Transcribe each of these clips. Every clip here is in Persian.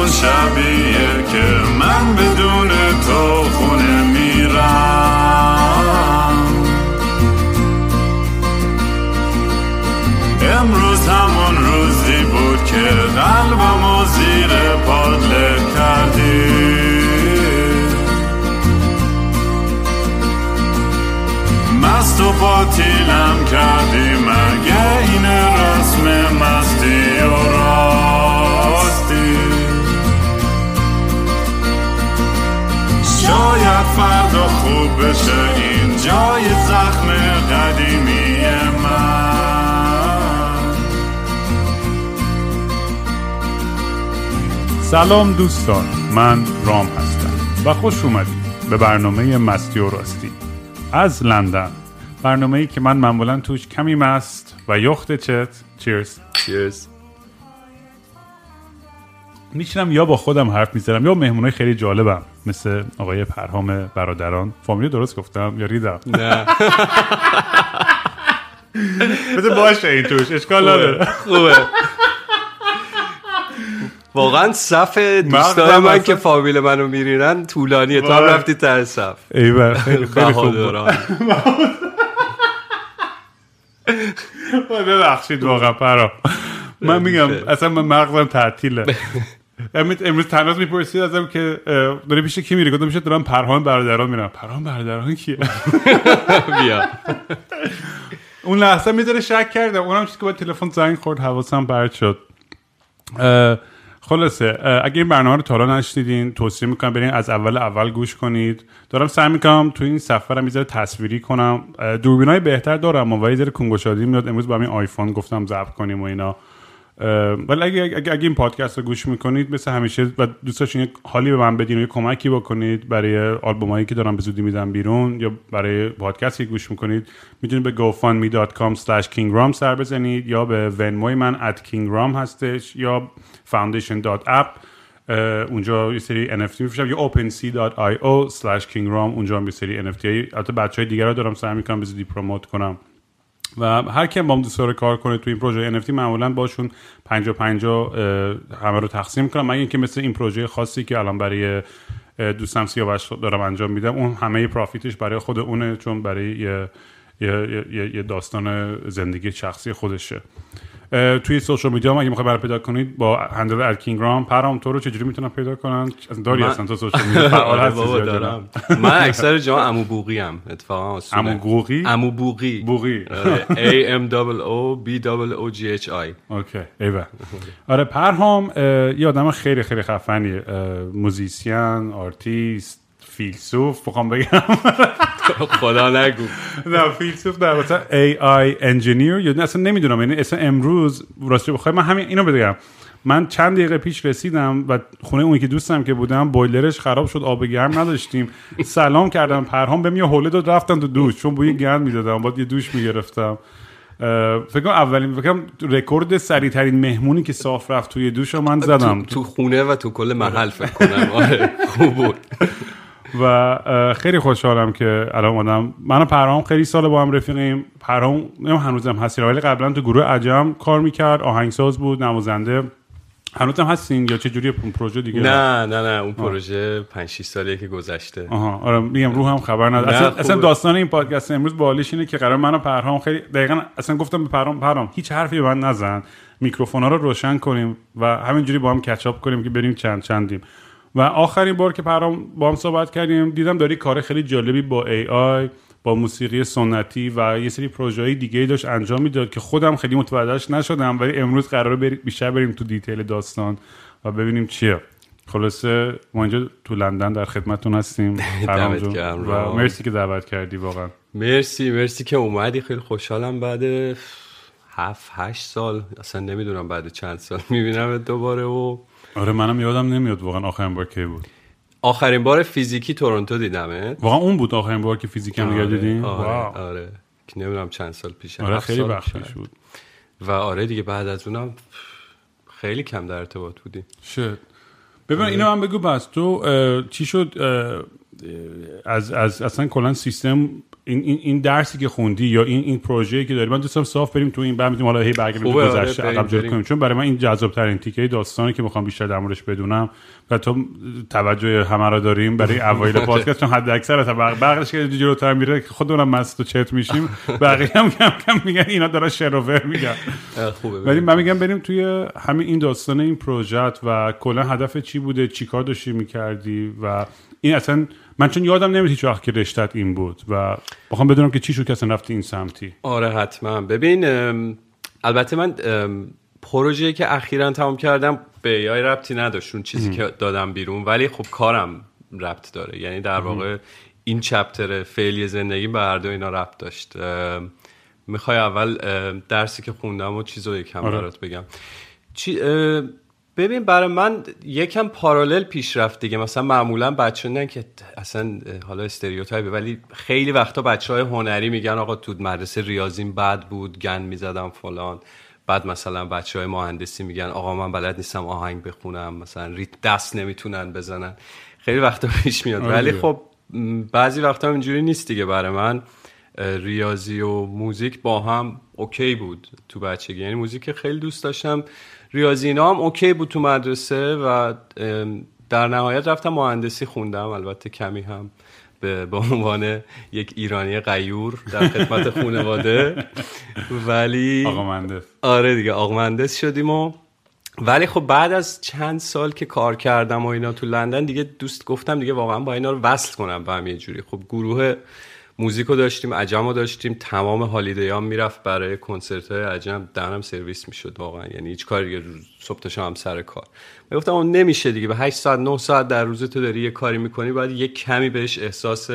همون شبیه که من بدون تو خونه میرم. امروز همون روزی بود که قلبمو زیر پادله کردی. مست و باطیلم کردی. جای زخم قدیمی من. سلام دوستان من رام هستم و خوش اومدید به برنامه مستی و راستی. از لندن. برنامه ای که من معمولا توش کمی مست و یخت چت. چیرز چیرز میشینم یا با خودم حرف می‌زنم یا مهمونای خیلی جالبم مثل آقای پرهام برادران. فامیلی درست گفتم یا ریدم؟ نه. بذار باشه این توش اشکال نداره. خوبه. واقعا صف دوستای مغزم من که فامیل منو میرینن طولانیه. تو هم واقعا. رفتی ته صف. ایول خیلی خیلی خوب ببخشید واقعا پرام من میگم. اصلا من مغزم تعطیله. امروز امروز تناس می‌پرسید ازم که داری پیش کی میری؟ گفتم پیش دارم پرهام برادران میرم. پرهام برادران کیه؟ بیا. اون لحظه می‌ذاره شک کردم اونم چیزی که با تلفن زنگ خورد حواسم پرت شد. خلاصه اگه این برنامه رو تا حالا نشنیدین توصیه می‌کنم برین از اول اول گوش کنید. دارم سعی می‌کنم تو این سفرم یه تصویری کنم. دوربینای بهتر دارم و یه ذره کنگوشادی میاد. امروز با همین آیفون گفتم ضبط کنیم و اینا. ولی اگه, اگه, اگه این پادکست رو گوش می‌کنید مثل همیشه و دوست داشتین حالی به من بدین و یه کمکی بکنید برای آلبومایی که دارم به زودی میدم بیرون یا برای پادکستی که گوش می‌کنید می‌تونید به gofundme.com slash kingram سر بزنید یا به ونموی من at kingram هستش یا foundation.app اونجا یه سری NFT میفروشم یا opensea.io slash kingram اونجا هم یه سری NFT البته بچه های. دیگر رو دارم سعی می‌کنم به پروموت کنم. و هر کیم با هم کار کنه تو این پروژه NFT معمولا باشون 50 50 همه رو تقسیم کنم. مگه اینکه مثل این پروژه خاصی که الان برای دوستم سیاوش دارم انجام میدم اون همه پرافیتش برای خود اونه چون برای یه, یه, یه, داستان زندگی شخصی خودشه. توی social media هم اگه می‌خوای برای پیدا کنید با handle اینستاگرام پرهام تو رو چجوری می‌تونن پیدا کنن داری من- اصلا تو social media فعال آره هستی دارم من اکثر جا عمو بوقی هم اتفاقا. عمو گوغی؟ عمو بوقی. آره. A M O O B O G H I OK ایول آره پرهام یه آدم خیلی خیلی خفنیه اه، musician artist فیلسوف بخوام بگم. خدا نگو. نه فیلسوف نه مثلا AI engineer یا اصلا نمی‌دونم. یعنی اصلا امروز راستی بخوای من همین اینو بگم. من چند دقیقه پیش رسیدم و خونه اونی که دوستم که بودم boiler ش خراب شد آب گرم نداشتیم. سلام کردم پرهام بهم یه حوله داد رفتم تو دوش. چون بوی گرم می‌دادم باید یه دوش می‌گرفتم. فکر کنم اولین فکر رکورد سریع ترین مهمونی که صاف رفت توی دوش رو من زدم. تو, تو خونه و تو کل محل فکر کنم. آره خوب بود. و خیلی خوشحالم که الان آدم من و پرهام خیلی سال با هم رفیقیم. نمی‌دونم هنوزم هستین ولی قبلا تو گروه عجم کار می‌کرد آهنگساز بود نوازنده. هنوزم هستین یا چه جوری پروژه دیگه؟ نه نه نه اون پروژه 5 6 سالیه که گذشته. آها آره میگم هم خبر نداره اصلا. اصلا داستان این پادکست امروز بالیش اینه که قرار من و پرهام خیلی دقیقا اصلا گفتم به پرهام پرهام هیچ حرفی به من نزن. میکروفونا رو روشن کنیم و همینجوری با هم کچاپ کنیم که بریم چند چندیم. و آخرین بار که پرهام با هم صحبت کردیم دیدم داری کار خیلی جالبی با ای آی با موسیقی سنتی و یه سری پروژه دیگه داشت انجام می‌داد که خودم خیلی متوجهش نشدم ولی امروز قراره بری بیشتر بریم تو دیتیل داستان و ببینیم چیه. خلاصه ما اینجا تو لندن در خدمتتون هستیم. و. مرسی که دعوت کردی واقعا. مرسی مرسی که اومدی. خیلی خوشحالم بعد هفت هشت سال اصلا نمی‌دونم بعد چند سال می‌بینم دوباره و آره منم یادم نمیاد واقعا آخرین بار کی بود. آخرین بار فیزیکی تورنتو دیدمت. واقعا اون بود آخرین بار که فیزیکم دیگه دیدیم آره واو. آره. که نمی‌دونم چند سال پیش آره خیلی وقت. پیش. بود و آره دیگه بعد از اونم خیلی کم در ارتباط بودیم. شد. ببین اینو من بگو بس تو چی شد؟ از از اصلا کلا سیستم این, این, این درسی که خوندی یا این این پروژه‌ای که داری؟ من دوستم صاف بریم تو این بعد می‌تونیم حالا هی برگردیم تو آره، گذشته عقب. کنیم. چون برای من این جذاب ترین تیکه داستانی که می‌خوام بیشتر در موردش بدونم و تو توجه همه رو داریم برای اوایل پادکست چون حد اکثر بقیش که جلوتر میره خودمونم مست و چت میشیم. بقیه هم کم کم میگن اینا دارن شعر و ور میگن. خوبه ولی من میگم بریم توی همین این داستان این پروژه و کلا هدف چی بوده؟ چی کار داشتی می‌کردی؟ و این اصلا من چون یادم نمیاد هیچ وقت که رشتت این بود و بخوام بدونم که چی شد که اصلا رفتی این سمتی. آره حتما. ببین ام، البته من ام، پروژه‌ای که اخیرا تمام کردم به یای ربطی نداشت اون چیزی که دادم بیرون. ولی خب کارم ربط داره. یعنی در واقع این چپتر فعلی زندگی به هر دو اینا ربط داشت. ام، می‌خوای اول ام، درسی که خوندم و چیز رو یکم آره. برات بگم. چی ام، ببین برای من یکم پارالل پیش رفت دیگه. مثلا معمولا بچه نه که اصلا حالا استریوتایپه ولی خیلی وقتا بچه های هنری میگن آقا تو مدرسه ریاضیم بد بود گن می‌زدم فلان. بعد مثلا بچه های مهندسی میگن آقا من بلد نیستم آهنگ بخونم مثلا ریتم دست نمی‌تونن بزنن. خیلی وقتا پیش میاد. آره ولی. خب بعضی وقتا اینجوری نیست دیگه برای من. ریاضی و موزیک با هم OK بود تو بچگی. یعنی موزیک خیلی دوست داشتم. ریاضی اینا هم OK بود تو مدرسه و در نهایت رفتم مهندسی خوندم البته کمی هم به به عنوان یک ایرانی غیور در خدمت خانواده. ولی آقا مهندس. آره دیگه آقا مهندس شدیم و ولی خب بعد از چند سال که کار کردم و اینا تو لندن دیگه دوست گفتم دیگه واقعا با اینا رو وصل کنم به هم یه جوری. خب گروه موزیکو داشتیم عجم رو داشتیم تمام هالیدیام می‌رفت برای کنسرت های عجم. دهنم سرویس می‌شد واقعا یعنی هیچ کاری دیگه صبح تا شام سر کار. من گفتم اون نمیشه دیگه به 8 ساعت 9 ساعت در روز تو داری یه کاری می‌کنی باید یه کمی بهش احساس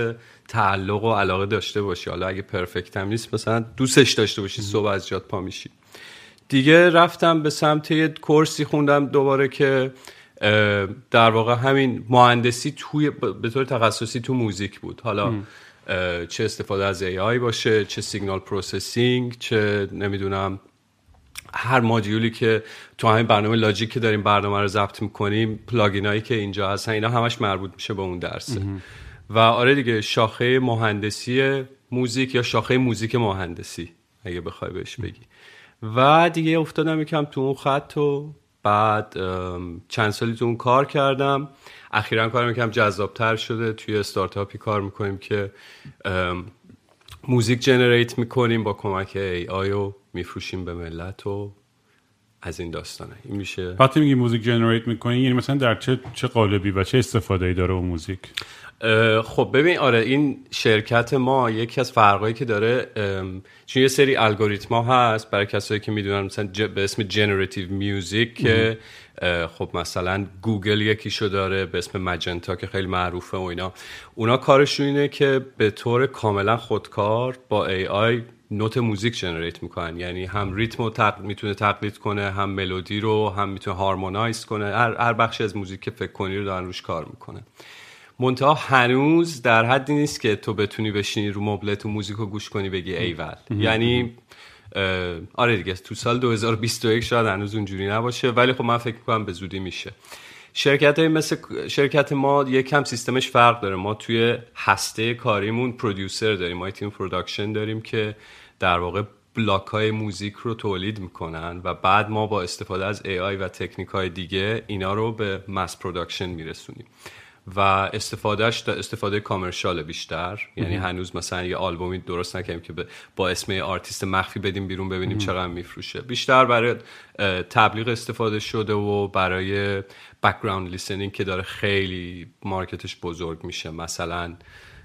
تعلق و علاقه داشته باشی. حالا اگه perfect هم نیست مثلا دوستش داشته باشی صبح از جات پا میشی. دیگه رفتم به سمت یه course ی خوندم دوباره که در واقع همین مهندسی توی به طور تخصصی تو موزیک بود. حالا چه استفاده از AI باشه چه signal processing چه نمی‌دونم هر ماجیولی که تو همین برنامه Logic که داریم برنامه رو ضبط می‌کنیم plugin هایی که اینجا هستن اینا همش مربوط میشه به اون درسه. و آره دیگه شاخه مهندسی موزیک یا شاخه موزیک مهندسی اگه بخوای بهش بگی. و دیگه افتادم یکم تو اون خط و بعد چند سالی تو اون کار کردم. اخیرا کارم یکم جذابتر شده. توی استارتاپی کار می‌کنیم که موزیک generate می‌کنیم با کمک AI و میفروشیم به ملت و از این داستانه. این میشه وقتی میگی موزیک generate می‌کنی یعنی مثلا در چه چه قالبی و چه استفاده ای داره اون موزیک؟ خب ببین آره این شرکت ما یکی از فرقایی که داره چون یه سری الگوریتما هست برای کسایی که می‌دونن مثلا ج- به اسم generative music که خب مثلا گوگل یکیشو داره به اسم Magenta که خیلی معروفه و اینا. اونا کارشون اینه که به طور کاملا خودکار با AI نوت موزیک generate می‌کنن. یعنی هم ریتم رو تق... می‌تونه تقلید کنه هم ملودی رو هم می‌تونه harmonize کنه. هر, هر بخشی از موزیک که فکر کنی رو دارن روش کار می‌کنه منتها هنوز در حدی نیست که تو بتونی بشینی رو مبلت و موزیک رو گوش کنی بگی ایول یعنی آره دیگه تو سال 2021 شاید هنوز اونجوری نباشه ولی خب من فکر می‌کنم به زودی میشه. شرکت های مثل شرکت ما یکم سیستمش فرق داره. ما توی هسته کاریمون producer داریم. ما تیم production داریم که در واقع block های موزیک رو تولید می‌کنن و بعد ما با استفاده از AI و تکنیک های دیگه اینا رو به mass production میرسونیم. و استفادهش استفاده commercial بیشتر. یعنی هنوز مثلا یه آلبومی درست نکنیم که با اسم آرتیست مخفی بدیم بیرون ببینیم چقدر میفروشه. بیشتر برای تبلیغ استفاده شده و برای background listening که داره خیلی market ش بزرگ میشه. مثلا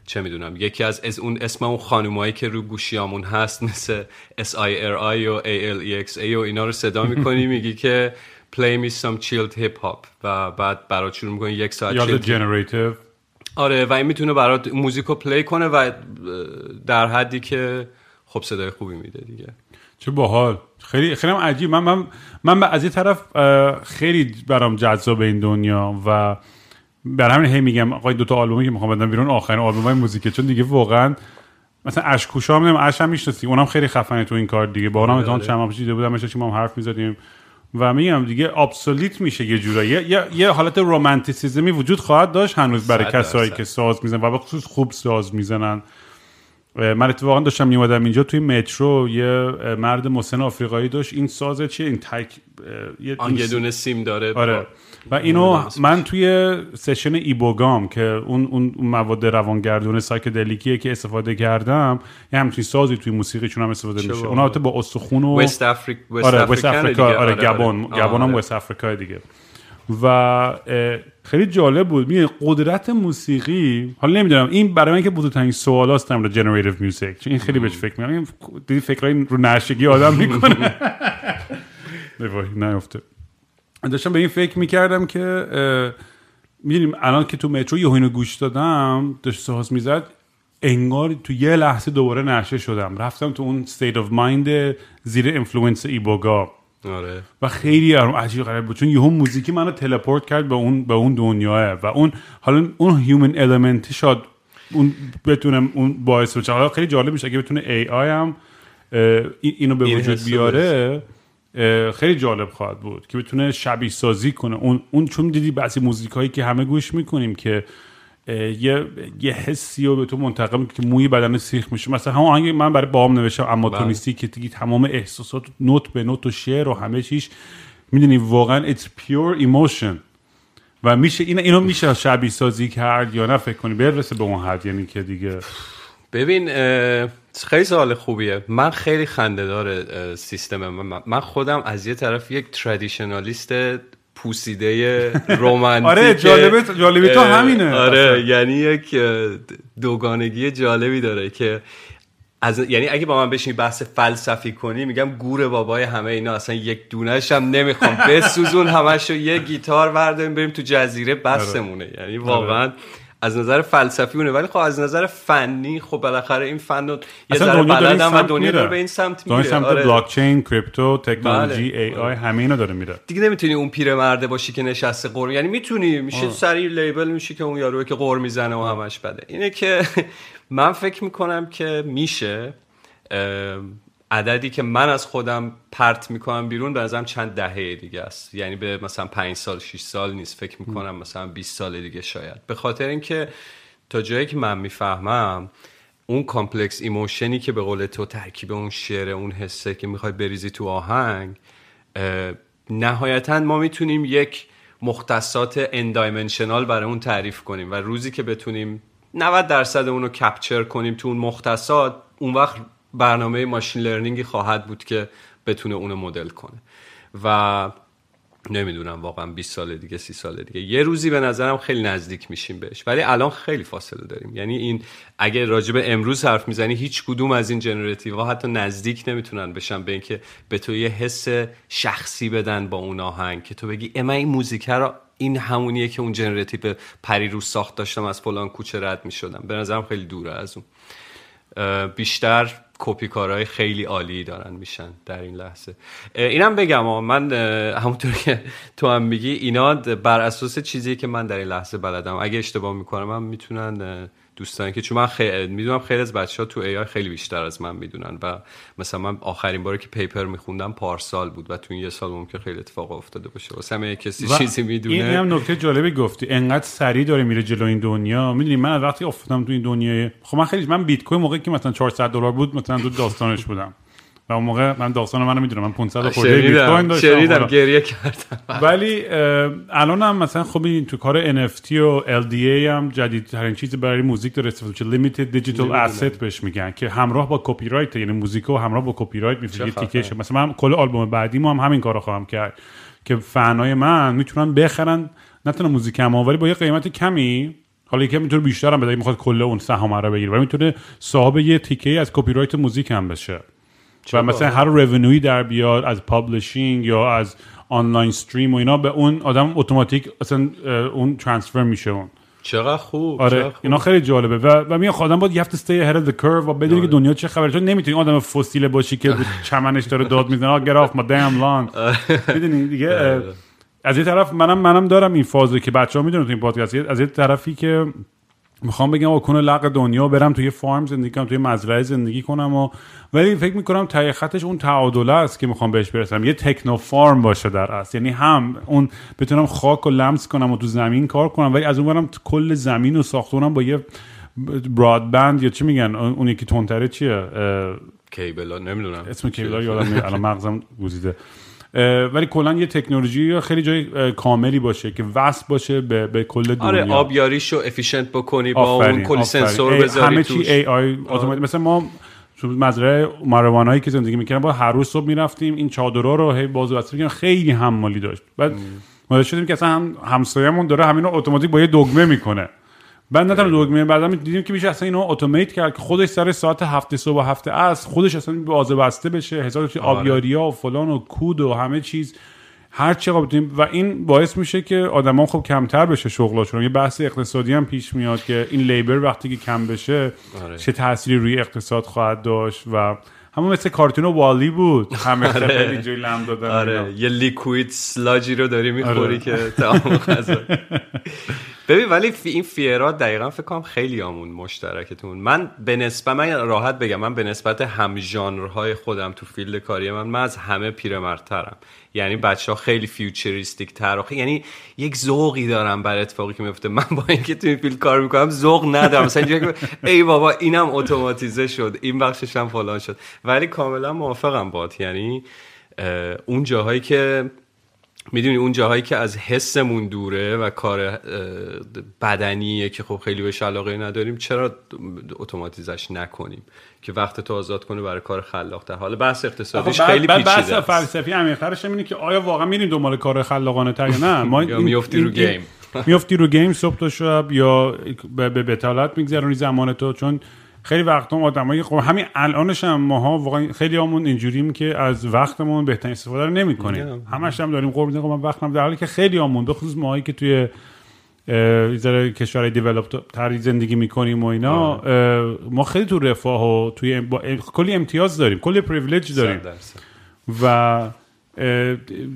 چه می‌دونم یکی از, از اون اسم اون خانومایی که رو گوشیامون هست مثل S I R I و A L E و اینا رو صدا می‌کنی میگی که play me some chilled hip hop و بعد برات شروع می‌کنی یک ساعت یا chilled generative آره و این می‌تونه برات موزیک رو play کنه و در حدی که خب صدای خوبی میده دیگه. چه باحال. خیلی خیلی عجیب. من من, من از این طرف خیلی برام جذاب این دنیا و بر همین هی میگم آقای دو تا آلبومی که می‌خوام بدم بیرون آخرین آلبوم های موزیکه. چون دیگه واقعا مثلا اش کوشا هم نمیم اش هم می‌شناسی. اونم خیلی خفنه تو این کار دیگه. با اونم اتفاقا چند ماه پیش دیده بودم که ما هم حرف می‌زدیم. و میگم دیگه ابسولیت میشه یه جورایی یه, یه, حالت رومانتیسیزمی وجود خواهد داشت هنوز برای کسایی. که ساز می‌زنن و به خصوص خوب ساز می‌زنن من اتفاقا داشتم میومدم اینجا توی مترو یه مرد مسن آفریقایی داشت. این سازه چیه؟ این تک یه یه دونه سیم داره. آره. و اینو من توی سشن ایبوگام که اون اون مواد روانگردون سایکدلیکیه که استفاده کردم یه همچین سازی توی موسیقی چون هم استفاده میشه. اون البته با استخون و وست افریقا آره وست افریقا آره, آره گابون گابون هم وست افریقا دیگه. و خیلی جالب بود. می قدرت موسیقی حالا نمی‌دونم این برای من که بزرگترین سوال هست در generative music چون این خیلی بهش فکر می‌کنم. دیدی فکرای رو نشئگی آدم می‌کنه. نیفته. داشتم به این فکر می‌کردم که می‌دونیم الان که تو مترو یه اینو گوش دادم داشت ساز می‌زد انگار تو یه لحظه دوباره نشه شدم. رفتم تو اون state of mind زیر influence ایبوگا. آره. و خیلی عجیب غریب بود. چون یهو موزیکی منو teleport کرد به اون به اون دنیاه. و اون حالا اون human element شاد اون بتونم اون باعث بشه. حالا خیلی جالب میشه اگه بتونه AI هم اینو به وجود بیاره خیلی جالب خواهد بود که بتونه شبیه سازی کنه. اون, اون چون دیدی بعضی موزیک هایی که همه گوش می‌کنیم که یه یه حسی رو به تو منتقل که موی بدن سیخ میشه. مثلا همون آهنگ من برای بام نوشتم اما تو نیستی که دیگه تمام احساسات نوت به نوت و شعر و همه چیش می‌دونی واقعا it's pure emotion. و میشه این اینو میشه شبیه سازی کرد یا نه؟ فکر کنی. برسه به اون حد یعنی که دیگه ببین خیلی سوال خوبیه. من خیلی خنده داره سیستم من. خودم از یه طرف یک تردیشنالیست پوسیده رومانتیک آره جالبه جالبی تو همینه آره یعنی یک دوگانگی جالبی داره که از یعنی اگه با من بشینی بحث فلسفی کنی میگم گور بابای همه اینا اصلا یک دونش هم نمی‌خوام بسوزون همشو یه گیتار برداریم بریم تو جزیره بسمونه آره. یعنی واقعا آره. از نظر فلسفی اونه ولی خب از نظر فنی خب بالاخره این فن رو یه ذره بلدم و دنیا داره به این سمت میره. سمت آره. بلاک چین کریپتو تکنولوژی ای آی همه اینا داره میره. دیگه نمی‌تونی اون پیر مرده باشی که نشسته قور یعنی می‌تونی میشه سری لیبل میشه که اون یارو که قور می‌زنه و همش بده. اینه که من فکر می‌کنم که میشه عددی که من از خودم پرت می‌کنم بیرون به نظرم چند دهه دیگه است. یعنی به مثلا 5 سال 6 سال نیست. فکر می‌کنم مثلا 20 سال دیگه شاید. به خاطر اینکه تا جایی که من می‌فهمم اون complex emotion ی که به قول تو ترکیب اون شعر اون حسه که می‌خوای بریزی تو آهنگ نهایتا ما می‌تونیم یک مختصات n-dimensional برای اون تعریف کنیم و روزی که بتونیم 90 درصد اون رو capture کنیم تو اون مختصات اون وقت برنامه machine learning ی خواهد بود که بتونه اونو مدل کنه. و نمی‌دونم واقعا 20 سال دیگه 30 سال دیگه. یه روزی به نظرم خیلی نزدیک میشیم بهش. ولی الان خیلی فاصله داریم. یعنی این اگه راجع به امروز حرف می‌زنی هیچ کدوم از این generative ها حتی نزدیک نمی‌تونن بشن به اینکه به تو یه حس شخصی بدن با اون آهنگ که تو بگی اما این موزیک رو این همونیه که اون generative پریروز ساخت داشتم از فلان کوچه رد می‌شدم. به نظرم خیلی دوره از اون. بیشتر کپی کارهای خیلی عالی دارن میشن در این لحظه. اینم بگم من همونطور که تو هم میگی اینا بر اساس چیزی که من در این لحظه بلدم. اگه اشتباه می‌کنم هم می‌تونن دوستان که چون من خیلی می‌دونم خیلی از بچه ها تو ای آی خیلی بیشتر از من می‌دونن و مثلا من آخرین باری که پیپر میخوندم پارسال بود و تو این یه سال ممکن خیلی اتفاق افتاده باشه. واسه همه کسی چیزی می‌دونه. این هم نکته جالبی گفتی. انقدر سریع داره میره جلو این دنیا. می‌دونی من وقتی افتادم تو این دنیای خب من خیلی من بیت کوین موقعی که مثلا 400 دلار بود مثلا تو داستانش بودم. و اون موقع من داستان منو می‌دونم. من 500 خورده بیت کوین داشتم. شنیدم گریه کردم. ولی الان هم مثلا خب این تو کار NFT و LDA هم جدیدترین چیزی برای موزیک داره. استفاده میشه limited digital asset بهش میگن که همراه با کپی رایت یعنی موزیکو همراه با کپی رایت میفروشی تیکش مثلا من کل آلبوم بعدی ما هم همین کارو خواهم کرد که فنای من می‌تونن بخرن. نه تنها موزیک هم ولی با یه قیمت کمی. حالا یکی می‌تونه بیشتر هم بده. می‌خواد کل اون سهام رو بگیره. ولی می‌تونه صاحب یه تیکه از کپی رایت موزیک هم بشه. و مثلا هر revenue ی در بیاد از publishing یا از آنلاین استریم و اینا به اون آدم اتوماتیک اصلا اون ترانسفر میشه اون. چقدر خوب آره چقدر خوب. اینا خیلی جالبه. و و میگه خودم باید یه هفته stay ahead of the curve و بدونی که آره. دنیا چه خبره. چون نمی‌تونی آدم فسیله باشی که چمنش داره داد می‌زنه. Get off my damn lawn. می‌دونی؟ دیگه آره. از یه طرف منم منم دارم این فازو که بچه‌ها می‌دونن تو این پادکست. از یه طرفی که می‌خوام بگم کنه لق دنیا برم توی فارم زندگی کنم توی مزرعه زندگی کنم و ولی فکر می‌کنم ته خطش اون تعادله است که می‌خوام بهش برسم. یه techno farm باشه در اصل. یعنی هم اون بتونم خاک و لمس کنم و تو زمین کار کنم ولی از اون برم کل زمین و ساختونم با یه broadband یا چی میگن؟ اون اون یکی تندتره چیه؟ اه، cable ها نمی‌دونم. اسم cable یادم الان مغزم گوزیده. ولی کلا یه تکنولوژی خیلی جای کاملی باشه که وصل باشه به, به کل دنیا. آره آبیاریشو efficient بکنی با اون آفرین، کلی آفرین. سنسور بذاری همه توش. چی AI اتوماتیک مثلا ما تو مزرعه مروانایی که زندگی می‌کردن با هر روز صبح می‌رفتیم این چادرها رو هی بازو بسته می‌کردن. خیلی حمالی داشت. بعد ما شدیم که اصلا هم همسایه‌مون داره همین رو اتوماتیک با یه دگمه می‌کنه. بعد تنها دگمه بعدا دیدیم که میشه اصلا اینو اتومات کرد که خودش سر ساعت هفته صبح و هفته از خودش اصلا بازه بسته بشه هزار چیز آبیاری ها و فلان و کود و همه چیز هر چی بتونیم و این باعث میشه که آدما خب کمتر بشه شغلاشون یه بحث اقتصادی هم پیش میاد که این لیبر وقتی که کم بشه آره. چه تأثیری روی اقتصاد خواهد داشت و همون مثل کارتون والی بود. همه خیلی جوی لم دادن اینا. آره. یه liquid sludge ی رو داری می‌خوری آره. که تمام غذا. ببین ولی فی این fear ات دقیقا فکر کنم خیلیامون مشترکتون. من به نسبت من راحت بگم من به نسبت هم ژانرهای خودم تو field کاری من من از همه پیرمردترم. یعنی بچه ها خیلی futuristic تر. یعنی یک ذوقی دارم بر اتفاقی که میفته. من با اینکه تو این field کار می‌کنم ذوق ندارم. مثلا که ای بابا اینم اتوماتیزه شد این بخشش هم فلان شد. ولی کاملا موافقم بات یعنی اون جاهایی که می‌دونی اون جاهایی که از حسمون دوره و کار بدنیه که خب خیلی بهش علاقه نداریم چرا اتوماتیزش نکنیم که وقت تو آزاد کنه برای کار خلاقتر حالا بحث اقتصادیش خیلی بحث پیچیده است. فلسفی عمیق‌ترش اینه که آیا واقعا میریم دنبال کار خلاقانه تر یا نه ما میافتی رو گیم. میافتی رو گیم صبح تا شب یا به به بتالت میگذرونی زمان تو چون خیلی وقتا آدمایی خب همین الانش هم ماها واقعا خیلی همون اینجوریم که از وقتمون بهترین استفاده رو نمی‌کنیم. همش هم داریم قرب می‌زنیم خب من وقتم در حالی که خیلی همون به خصوص ماهایی که توی ذره کشورهای دیولپ تری زندگی می‌کنیم و اینا اه، ما خیلی تو رفاه و توی با کلی امتیاز داریم کلی پریویلیج داریم. و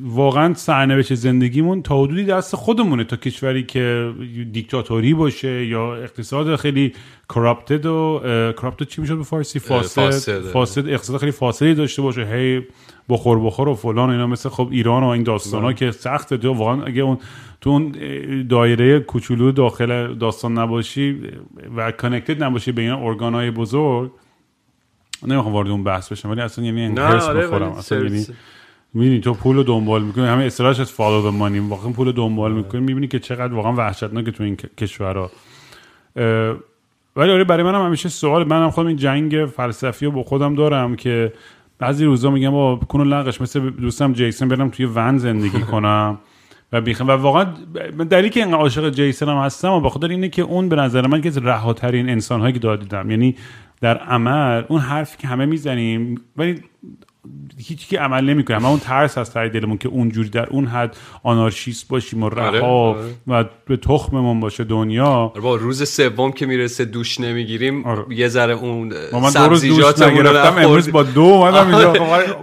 واقعا سرنوشت زندگیمون تا حدودی دست خودمونه. تا کشوری که دیکتاتوری باشه یا اقتصاد خیلی کراپتد و کراپتد چی می‌شد به فارسی؟ فاسد فاسد. اقتصاد خیلی فاسدی داشته باشه. هی بخور بخور و فلان اینا مثل خب ایران و این داستان ها که سخته. تو واقعا اگه اون تو اون دایره کوچولو داخل داستان نباشی و کانکتد نباشی به این ارگان های بزرگ نمی‌خوام وارد اون بحث بشم ولی اصلا یعنی نه آره اصلا یعنی می‌بینی تو پول رو دنبال می‌کنی. همه اصطلاحش از فالو the money. واقعا پول دنبال می‌کنی. می‌بینی که چقدر واقعا وحشتناکه تو این کشورها ولی آره برای منم همیشه سوال منم خودم این جنگ فلسفی رو با خودم دارم که بعضی روزا میگم با کنون لقش مثل دوستم جیسن برم توی ون زندگی کنم و بیخم و واقعا دلیلی که اینقدر عاشق جیسن هم هستم و به خاطر اینه که اون به نظر من که رهاترین انسان هایی که دادیدم یعنی در عمل اون حرفی که همه می‌زنیم ولی هیچ کی عمل نمی‌کنه. همه اون ترس از ته دلمون که اونجوری در اون حد آنارشیست باشیم و آره، رها آره. و به تخممون باشه دنیا. آره با روز سوم که می‌رسه دوش نمی‌گیریم آره. یه ذره اون من دو روز دوش نگرفتم. امروز با دو اومدم اینجا.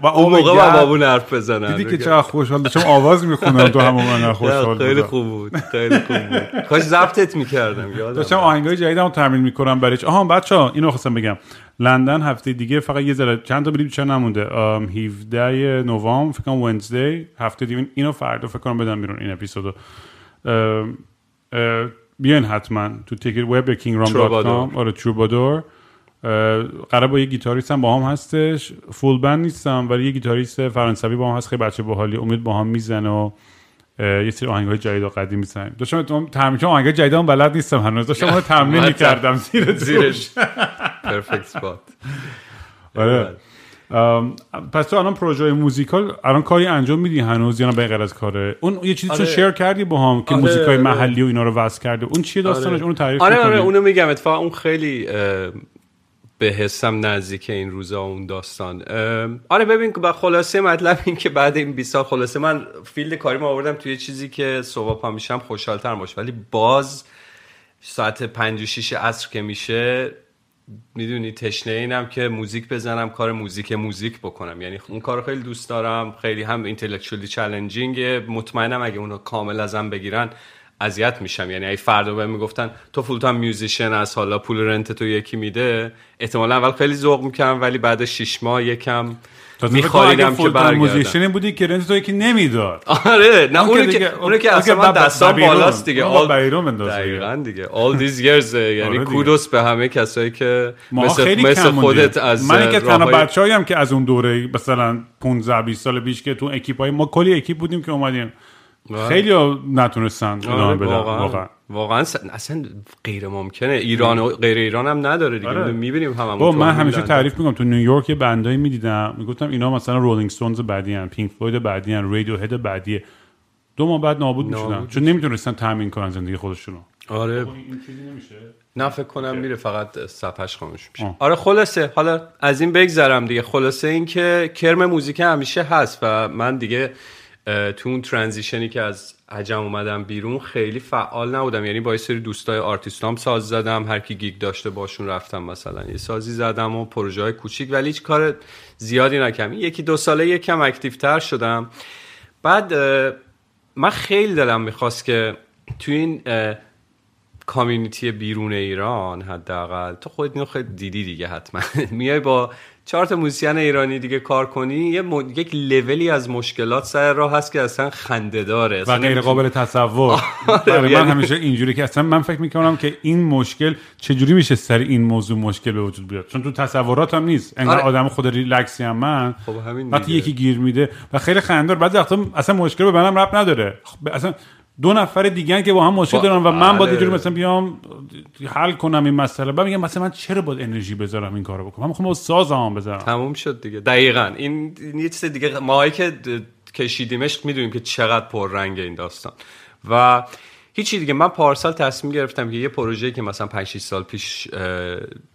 و اون موقع با. بابون حرف بزنن دیدی که چقدر خوشحال داشتم آواز میخوندم تو همون من خوشحال خیلی. خوب بود. خیلی خوب بود. کاش ضبطت می‌کردم. یادم داشتم آهنگای جدیدمو تمرین می‌کنم برای آها بچا اینو خواستم بگم. لندن هفته دیگه فقط یه ذره چند تا بلیط نمونده. ام، 17 نوامبر فکر کنم Wednesday هفته دیگه اینو فردا فکر کنم بدم بیرون این اپیزودو. بیاین حتما تو ticketweb.com. آره Troubadour. قرار با یه گیتاریست هم با هم هستش. full band نیستم ولی یه گیتاریست فرانسوی با هم هست. خیلی بچه باحالی. امید با هم می‌زنه و یه سری آهنگای جدید و قدیم می‌زنیم داشتم تمرین آهنگای جدید هم بلد نیستم هنوز. داشتم تمرین من می‌کردم زیر زیرش. perfect سپات آره. ام، پس تو الان پروژه موزیکال الان کاری انجام میدی هنوز یا نه؟ به غیر از کاره اون یه چیزی چون آره. share کردی با هم که آره، موزیکای آره. محلی و اینا رو وصل کرده اون چیه داستانش؟ اونو تعریف آره؟ آره اونو میگم. اتفاقا اون خیلی به حسم نزدیک این روزا اون داستان. آره ببین با خلاصه مطلب این که بعد این 20 سال خلاصه من فیلد کاری ما آوردم توی چیزی که صبح پا میشم خوشحالتر باشه ولی باز ساعت پنج و شیش عصر که میشه می‌دونی تشنه اینم که موزیک بزنم کار موزیک موزیک بکنم. یعنی اون کار خیلی دوست دارم. خیلی هم اینتלקچوالی چالنجینگ مطمئنم اگه اونو کامل ازم بگیرن اذیت میشم. یعنی اگه فردا بهم می‌گفتن تو full-time musician از حالا پول rent تو یکی میده. احتمالا اول خیلی ذوق می‌کنم ولی بعد شش ماه یکم میخواریدم که برگردم موزیشن بودی که rent توی که نمی‌داد آره نه اون که اون اصلا که با بیرون. بالاست دیگه All- بیرون بنداز دیگه. دقیقاً دیگه all these years یعنی آره. kudos به همه کسایی که مثل, مثل. خودت از من که تنها راههای- بچه هم که از اون دوره مثلا 15 20 سال پیش که تو اکیپ های ما کلی اکیپ بودیم که اومدیم خیلی نتونستن ادامه آره، بدن واقعا واقعا س- اصلا غیر ممکنه. ایران و غیر ایران هم نداره دیگه. آره. می‌بینیم هممون با من همیشه. تعریف می‌کنم. تو نیویورک یه بندایی می‌دیدم. می‌گفتم اینا مثلا Rolling Stones بعدی ان Pink Floyd بعدی ان Radiohead بعدیه دو ماه بعد نابود می‌شدن. چون نمی‌تونستن تامین کنن زندگی خودشونو. آره. این چیزی نمیشه. نه فکر کنم میره فقط صفحش خاموش میشه. آه. آره خلاصه. حالا از این بگذرم دیگه. خلاصه این که کرم موزیک همیشه هست و من دیگه تو اون transition ی که از عجم اومدم بیرون خیلی فعال نبودم. یعنی با یه سری دوستای آرتیستام ساز زدم هر کی gig داشته باشون رفتم مثلا یه سازی زدم و پروژه های کوچیک ولی هیچ کار زیادی نکردم. یکی دو ساله یکم active تر شدم. بعد من خیلی دلم می‌خواست که تو این کامیونیتی بیرون ایران حداقل تو خودت خیلی دیدی دیگه حتما. میای با چهار تا موزیسین ایرانی دیگه کار کنی یه م... یک لولی از مشکلات سر راه هست که اصلا خنده داره و غیر قابل تصور. برای من یعنی- همیشه اینجوری که اصلا من فکر می‌کنم که این مشکل چجوری میشه سر این موضوع مشکل به وجود بیاد؟ چون تو تصورات هم نیست. انگار آره. آدم خود ریلکسی هم من خب همین وقتی. یکی گیر میده و خیلی خندار بعد وقتا اصلا مشکل به منم رب نداره. خب اصلا دو نفر دیگه که با هم مشکل با- دارن و من با بله. یه جوری مثلا بیام حل کنم این مسئله. بعد میگم مثلا من چرا باید انرژی بذارم این کارو بکنم؟ من می‌خوام با سازم بذارم. تموم شد دیگه. دقیقا. این, این یه چیز دیگه ماهایی که کشیدیمش می‌دونیم که چقدر پررنگ این داستان. و هیچی دیگه. من پارسال تصمیم گرفتم که یه پروژه که مثلا 5 6 سال پیش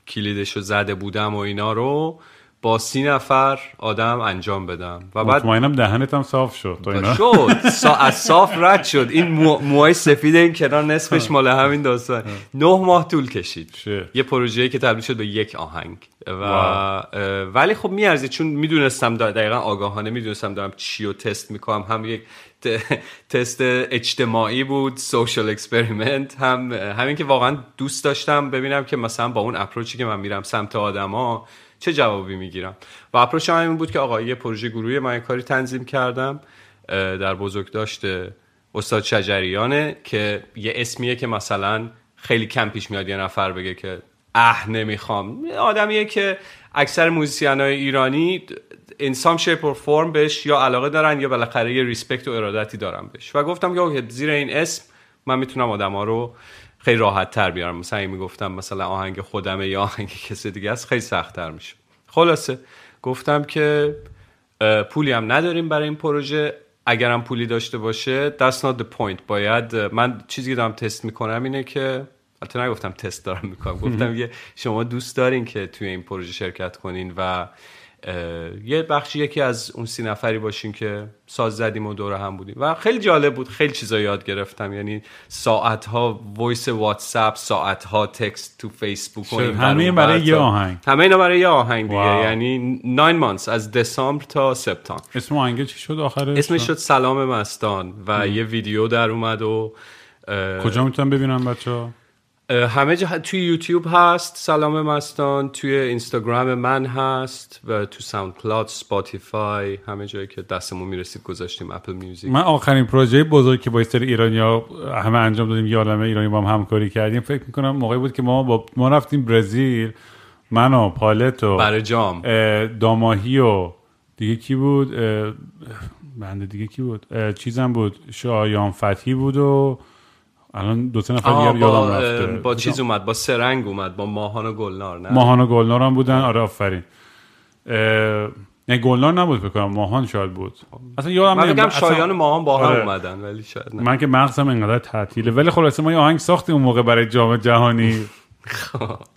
کلیدش رو زده بودم و اینا رو با سی نفر آدم انجام بدم. و بعد مطمئنم دهنت هم صاف شد تو اینا. شد. سا از صاف رد شد. این مو... موهای سفید این کنار نصفش مال همین داستان. نه ماه طول کشید. Shit. یه پروژه‌ای که تبدیل شد به یک آهنگ. و wow. اه، ولی خب میارزید چون می‌دونستم دقیقا آگاهانه می‌دونستم دارم چی رو تست می‌کنم. هم یک تست اجتماعی بود social experiment هم همین که واقعا دوست داشتم ببینم که مثلا با اون approach ی که من میرم سمت آدما چه جوابی می‌گیرم؟ و approach هم همین بود که آقا یه پروژه گروهی من کاری تنظیم کردم در بزرگداشت استاد شجریانه که یه اسمیه که مثلا خیلی کم پیش میاد یه نفر بگه که اه نمی‌خوام. آدمیه که اکثر musician های ایرانی some shape or form بهش یا علاقه دارن یا بالاخره یه respect و ارادتی دارن بهش. و گفتم که زیر این اسم من می‌تونم آدم ها رو خیلی راحت تر بیارم. مثلا این می‌گفتم مثلا آهنگ خودمه یا آهنگ کسی دیگه است خیلی سخت تر میشه. خلاصه گفتم که پولی هم نداریم برای این پروژه. اگرم پولی داشته باشه that's not the point. باید من چیزی که دارم تست می‌کنم اینه که البته نگفتم تست دارم می‌کنم گفتم یه شما دوست دارین که توی این پروژه شرکت کنین و یه بخشی یکی از اون سی نفری باشین که ساز زدیم و دور هم بودیم. و خیلی جالب بود خیلی چیزا یاد گرفتم. یعنی ساعت ها voice واتساپ ساعت ها text تو فیسبوک و همه برای یه آهنگ. همه اینا برای یه آهنگ دیگه. wow. یعنی 9 months از دسامبر تا سپتامبر. اسم آهنگ چی شد آخرش؟ اسمش شد سلام مستان و یه ویدیو در اومد و کجا می‌تونم ببینم بچه ها همه جا توی یوتیوب هست. سلام مستان. توی اینستاگرام من هست و تو SoundCloud Spotify همه جایی که دستمون می‌رسید گذاشتیم Apple Music. من آخرین پروژه بزرگ که با سری ایرانیا همه انجام دادیم یه عالمه ایرانی با هم همکاری کردیم. فکر می‌کنم موقعی بود که ما با ما رفتیم برزیل. من و پالت و برای جام. اه، داماهی و دیگه کی بود؟ بنده دیگه کی بود؟ چیزم بود. شایان فتحی بود و الان دو سه نفر دیگه یادم رفته. با چیز اومد با سرنگ اومد با ماهان و گلنار نه؟ ماهان و گلنار هم بودن. آره آفرین. نه گلنار نبود فکر کنم. ماهان شاید بود. اصلا یادم من اصلا- شایان ماهان با هم آره. اومدن ولی شاید نه. من که مغزم انقدر تعطیله. ولی خلاصه ما یه آهنگ ساختیم اون موقع برای جام جهانی.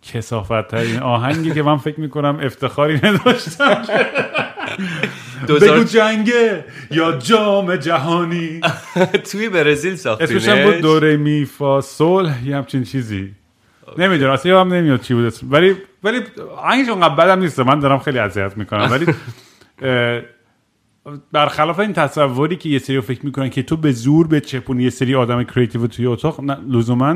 کسافت ترین آهنگی که من فکر می‌کنم افتخاری نداشتم. بگو جنگه یا جام جهانی. توی برزیل ساختینش. اسمش هم بود دوره می فا صلح یه همچین چیزی. نمی‌دونم اصلا یادم نمیاد چی بود اسم. ولی ولی آهنگش اونقدر بدم نیست. من دارم خیلی اذیت می‌کنم. ولی برخلاف این تصوری که یه سری فکر می‌کنن که تو به زور به چپونی یه سری آدم کریتیو توی اتاق لزوما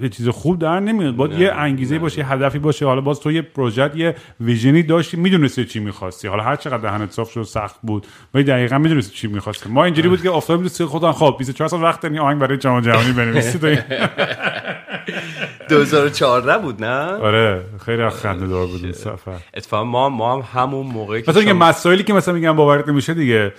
یه چیز خوب در نمیاد. باید یه انگیزه باشه یه هدفی باشه. حالا باز تو یه پروژه یه ویژنی داشتی می‌دونستی چی می‌خواستی. حالا هر چقدر دهنت صاف شد سخت بود ولی دقیقا می‌دونستی چی می‌خواستی. ما اینجوری بود که افتاد بود خودم. خب 24 سال وقت داریم آهنگ برای جام جهانی بنویسی تو 2014 بود نه؟ آره خیلی خنده دار بود اون سفر. اتفاقا ما ما هم همون موقعی که مثلا مسائلی که مثلا میگم باورت نمیشه دیگه.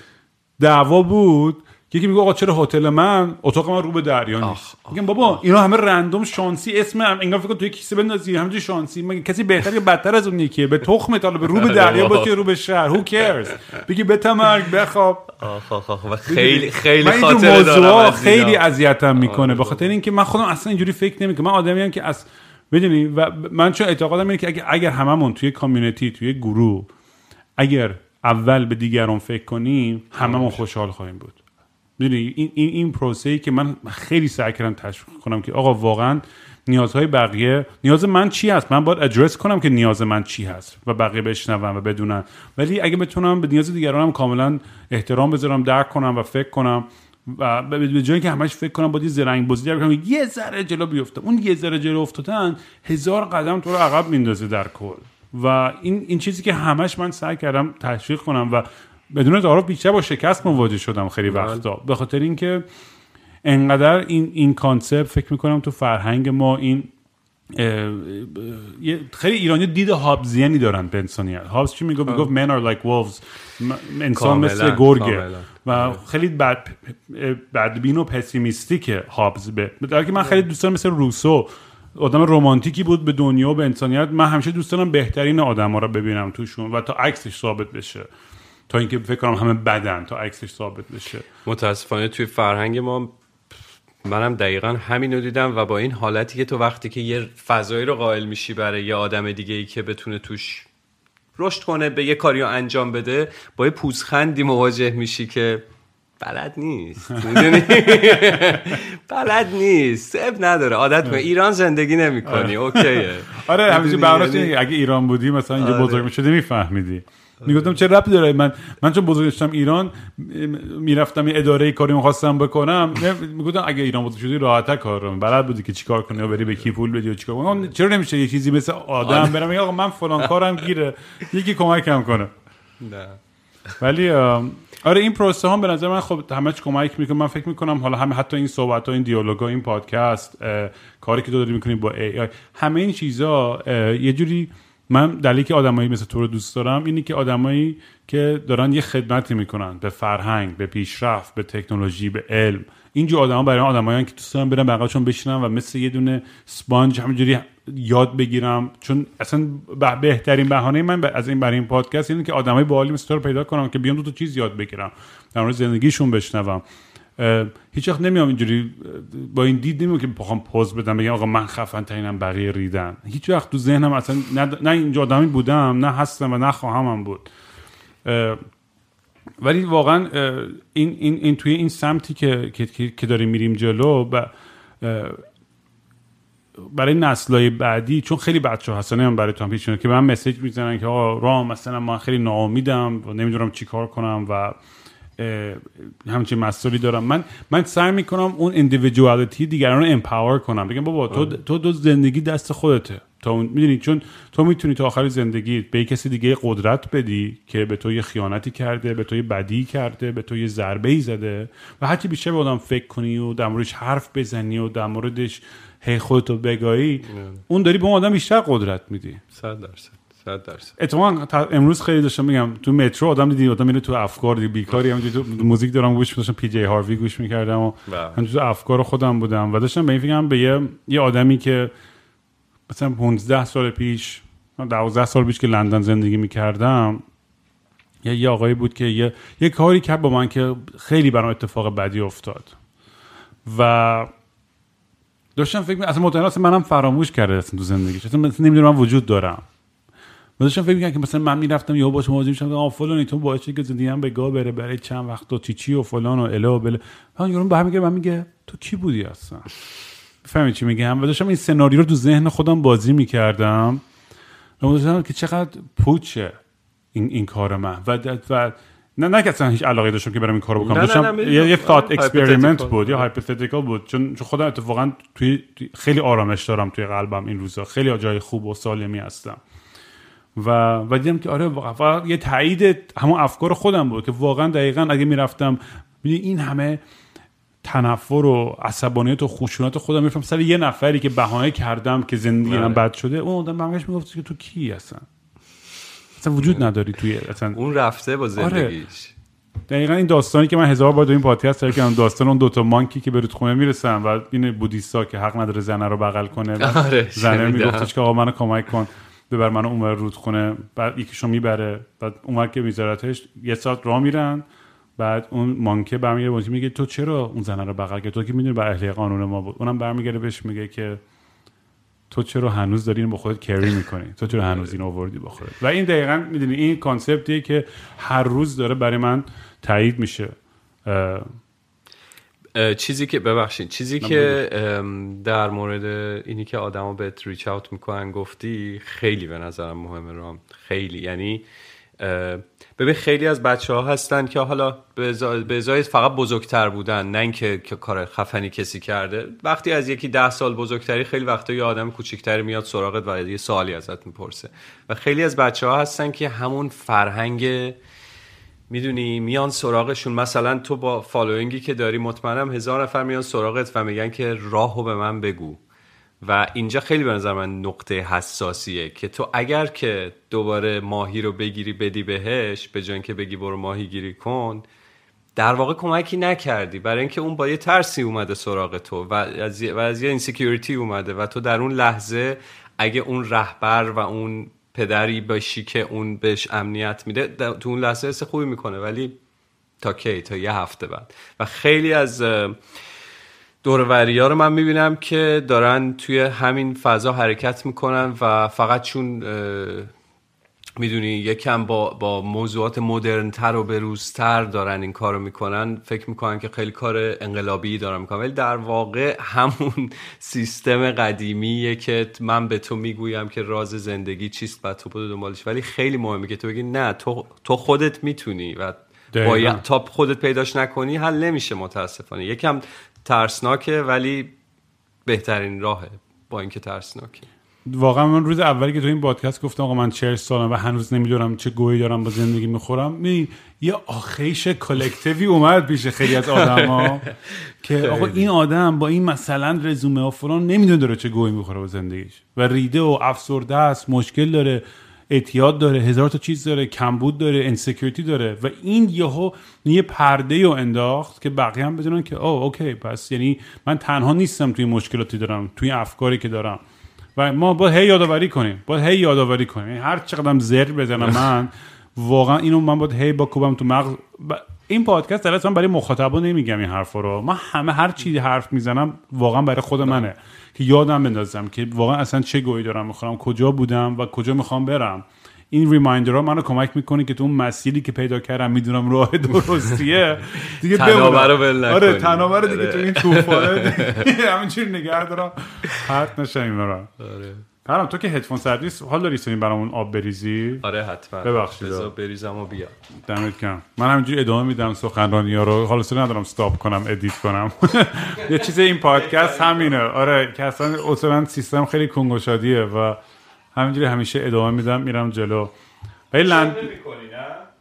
دعوا بود یکی میگه آقا چرا هتل من؟ اتاق من رو به دریا نیست. میگم بابا اینا همه رندوم شانسی اسم هم انگار فکر توی کیسه بندازی همینجوری شانسی. مگه کسی بهتر یا بدتر از اون یکیه؟ به تخمت حالا به رو به دریا باشه رو به شهر. Who cares بگی به مرگ بخواب آخ آخ خیلی خیلی خاطره دارم. خیلی اذیتم می‌کنه. به خاطر اینکه من خودم اصلا اینجوری فکر نمی‌کنم. من آدمی هم که از می‌دونی؟ و من چون اعتقادم اینه که اگر, اگر هممون توی کامیونیتی توی گروه اگر اول به دیگران فکر کنیم هممون خوشحال خواهیم بود. این این این پروسه ای که من خیلی سعی کردم تشویق کنم که آقا واقعا نیازهای بقیه نیاز من چی هست؟ من باید ادرس کنم که نیاز من چی هست و بقیه بشنون و بدونن. ولی اگه بتونم به نیاز دیگرانم کاملا احترام بذارم درک کنم و فکر کنم و به جایی که همش فکر کنم با یه زرنگ بازی در کنم یه ذره جلو بیفتم. اون یه ذره جلو افتادن هزار قدم تو رو عقب میندازه در کل. و این این چیزی که همش من سعی کردم تشویق کنم و بدون تعارف بیشتر با شکست مواجه شدم خیلی وقتا. به خاطر اینکه انقدر این این کانسپت فکر می‌کنم تو فرهنگ ما این اه، اه، یه- خیلی ایرانی دید هابزیانی دارن به انسانیت هابز چی می‌گفت؟ می‌گفت men are like wolves. انسان مثل گرگه. و خیلی بد بدبین و پسیمیستیک هابز به. در که من خیلی دوست دارم مثل روسو. آدم رمانتیکی بود به دنیا و به انسانیت. من همیشه دوست دارم بهترین آدم ها رو ببینم توشون و تا عکسش ثابت بشه. تا اینکه فکر کنم همه بدن تا عکسش ثابت بشه. متاسفانه توی فرهنگ ما منم دقیقا همین رو دیدم و با این حالتی که تو وقتی که یه فضایی رو قائل میشی برای یه آدم دیگه ای که بتونه توش رشد کنه به یه کاری رو انجام بده با یه پوزخندی مواجه میشی که بلد نیست؟ بلد نیست. اب نداره. عادت کن ایران زندگی نمی‌کنی. اوکیه. آره همیشه؟ براش اگه ایران بودی مثلا اینجا آره. بزرگ می‌شدی میفهمیدی. می‌گفتم چه ربطی داره؟ من من چون بزرگ شدم ایران می‌رفتم یه اداره کاری می‌خواستم بکنم. می‌گفتم اگه ایران بزرگ شدی راحت‌تر کار رو بلد بودی که چیکار کنی و بری به کی پول بدی و چیکار کنی. چرا نمیشه یه چیزی مثل آدم برم؟ بگم آقا من فلان کارم گیره. یکی کمکم کنه. نه. ولی آره این پروسه هم به نظر من خب همه چی کمک می‌کنه. من فکر می‌کنم حالا همه حتی این صحبت ها این دیالوگ ها این پادکست کاری که تو داری می‌کنی با ای آی همه این چیزا اه، یه جوری من دلیلی که آدمایی مثل تو رو دوست دارم اینه که آدمایی که دارن یه خدمتی می‌کنن به فرهنگ به پیشرفت به تکنولوژی به علم. اینجور آدما برای آدمایی که دوست دارن برن بغلشون بشینن و مثل یه دونه سپانج همینجوری یاد بگیرم. چون اصلا به- بهترین بهانه من از این برای این پادکست اینه که آدمای باحالی مثل تو رو پیدا کنم که بیام دو تا چیز یاد بگیرم. در مورد زندگیشون بشنوم. هیچ وقت نمیام اینجوری با این دید نمیام که بخوام پوز بدم بگم آقا من خفن ترینم بقیه ریدن. هیچ وقت تو ذهنم اصلا نه, اینجا آدمی بودم نه هستم و نه خواهمم بود. ولی واقعا این, این, این توی این سمتی که, که, که, داریم میریم جلو اه، برای نسلهای بعدی چون خیلی بچه هستن نمی‌دونم برای تو هم که به من مسیج می‌زنن که آقا رام مثلا من خیلی ناامیدم و نمی‌دونم چی کار کنم و همچین مسئولی دارم. من من سعی می‌کنم اون اندیویدوالیتی دیگران رو امپاور کنم. بگم بابا تو تو دو زندگی دست خودته. تا اون می‌دونی چون تو می‌تونی تا آخر زندگی به کسی دیگه قدرت بدی که به تو یه خیانتی کرده به تو یه بدی کرده به تو یه ضربه ای زده و هرچی بیشتر به آدم فکر کنی و در موردش حرف بزنی و در موردش هی خودتو بگایی اون داری به اون آدم بیشتر قدرت میدی. صد درصد. صد درصد اتفاقا امروز خیلی داشتم میگم تو مترو آدم دیدی آدم میره تو افکار دیگه بیکاری همونجوری تو موزیک دارم گوش میداشتم پی جی هاروی گوش می‌کردم و بله. همونجوری تو افکار خودم بودم و داشتم به این فکرم به یه, یه آدمی که مثلا 15 سال پیش 12 سال پیش که لندن زندگی می‌کردم یه یه آقایی بود که یه, یه کاری کرد با من که خیلی برام اتفاق بدی افتاد و داشتم فکر می اصلا مطمئن منم فراموش کرده اصلا تو زندگیش اصلا نمی‌دونم من وجود دارم و داشتم فکر می‌کنم که مثلا من می‌رفتم یا باش مواجه میشم آ فلانی تو باعث شدی که زندگیم به گاه بره برای چند وقت و چی چی و فلان و اله و بله. ها یارو به هم میگه من میگه تو کی بودی اصلا؟ فهمی چی میگم؟ و داشتم این سناریو رو تو ذهن خودم بازی می‌کردم. و داشتم که چقدر پوچه این, این کار من. و, و نه نه که اصلا هیچ علاقه داشتم که برم این کارو بکنم. داشتم. یه, experiment hypothetical. بود یا hypothetical بود. چون خودم اتفاقا توی- خیلی آرامش دارم توی قلبم این روزا. خیلی جای خوب و سالمی هستم. و و دیدم که آره واقعا فقط یه تایید همون افکار خودم بود که واقعا دقیقا اگه می‌رفتم این همه تنفر و عصبانیت و خشونت خودم می‌رفتم سر یه نفری که بهانه کردم که زندگی من بله. بد شده اون آدم برگشت می‌گفت که تو کی اصلا اصلا وجود نداری توی اصلا. اون رفته با زندگیش. دقیقا این داستانی که من هزار بار تو این پادکست تعریف کردم داستان اون دوتا مانکی که به رودخونه می‌رسن و این بودیستا که حق نداره زنه رو بغل کنه آره، زنه. میگفتش که آقا منو کمک کن. ببر منو اونور رودخونه بعد یکیشو می‌بره بعد اونور که میذارتش یه ساعت راه میرن بعد اون مانکه برمیگره بهش میگه تو چرا اون زنه رو بغل کردی؟ تو که می‌دونی بر اهل قانون ما بود. اونم برمیگره بهش میگه که تو چرا هنوز داری با خودت کری می‌کنی؟ تو چرا هنوز اینو آوردی با خودت؟ و این دقیقا می‌دونی این کانسپتیه که هر روز داره برای من تایید میشه. چیزی که ببخشید چیزی که در مورد اینی که آدما بهت ریچ اوت می‌کنن گفتی خیلی به نظرم مهمه رام. خیلی. یعنی ببین خیلی از بچه ها هستن که حالا به به ازای فقط بزرگتر بودن نه اینکه که کار خفنی کسی کرده. وقتی از یکی ده سال بزرگتری خیلی وقتا یه آدم کوچیکتری میاد سراغت و یه سوالی ازت می‌پرسه. و خیلی از بچه ها هستن که همون فرهنگ می‌دونی میان سراغشون. مثلا تو با following ی که داری مطمئنم هزار نفر میان سراغت و میگن که راهو به من بگو. و اینجا خیلی به نظر من نقطه حساسیه که تو اگر که دوباره ماهی رو بگیری بدی بهش به جای اینکه بگی برو ماهی گیری کن در واقع کمکی نکردی. برای اینکه اون با یه ترسی اومده سراغ تو و از و از یه insecurity اومده و تو در اون لحظه اگه اون رهبر و اون پدری باشی که اون بهش امنیت میده تو اون لحظه حس خوبی می‌کنه ولی تا کی؟ تا یه هفته بعد. و خیلی از دوروری ها رو من می‌بینم که دارن توی همین فضا حرکت می‌کنن و فقط چون می‌دونی یکم با, با موضوعات مدرنتر و بروزتر دارن این کارو می‌کنن. فکر می‌کنن که خیلی کار انقلابی دارن می‌کنن. ولی در واقع همون سیستم قدیمیه که من به تو می‌گویم که راز زندگی چیست و تو برو دنبالش. ولی خیلی مهمه که تو بگی نه تو, تو خودت می‌تونی و. باید تا خودت پیداش نکنی حل نمیشه متاسفانه. یکم ترسناکه ولی بهترین راهه با اینکه ترسناکه واقعا من روز اولی که تو این پادکست گفتم آقا من 40 سالم و هنوز نمی‌دونم چه گویی دارم با زندگی می‌خورم. می یه آخیش کلکتیوی اومد پیش خیلی از آدما که آقا این آدم با این مثلا رزومه و فلان نمی‌دونه داره چه گویی می‌خوره با زندگیش. و ریده و افسرده است مشکل داره اعتیاد داره هزار تا چیز داره کمبود داره insecurity داره. و این یهو یه پرده رو انداخت که بقیه هم بدونن که او okay پس یعنی من تنها نیستم توی مشکلاتی دارم توی افکاری که دارم. و ما باید هی یادآوری کنیم. باید هی یادآوری کنیم. یعنی هر چقدرم زر بزنم من واقعا اینو من باید هی بکوبم تو مغز. ب- این پادکست در اصلا برای مخاطبا نمیگم این حرفا رو. من همه هر چیزی حرف می‌زنم واقعا برای خود منه. که یادم بندازم که واقعا اصلا چه گهی دارم می‌خورم کجا بودم و کجا می‌خوام برم. این reminder ها منو کمک می‌کنه که تو اون مسیری که پیدا کردم می‌دونم راه درستیه. دیگه بمونم. آره. طنابه رو دیگه آره. تو این طوفانه همینجوری نگه دارم. پرت نشه اینا رو آره. پرم تو که هدفون سر نیست. حال داری سنین برامون آب بریزی؟ آره حتما. ببخشید. بذار بریزم و بیا دمت گرم. من همینجوری ادامه میدم سخنرانی ها رو. حالا سر ندارم stop کنم edit کنم. یه چیز این پادکست همینه. آره که اصلا سیستم خیلی کنگوشادیه و همینجوری همیشه ادامه میدم میرم جلو. ولی لند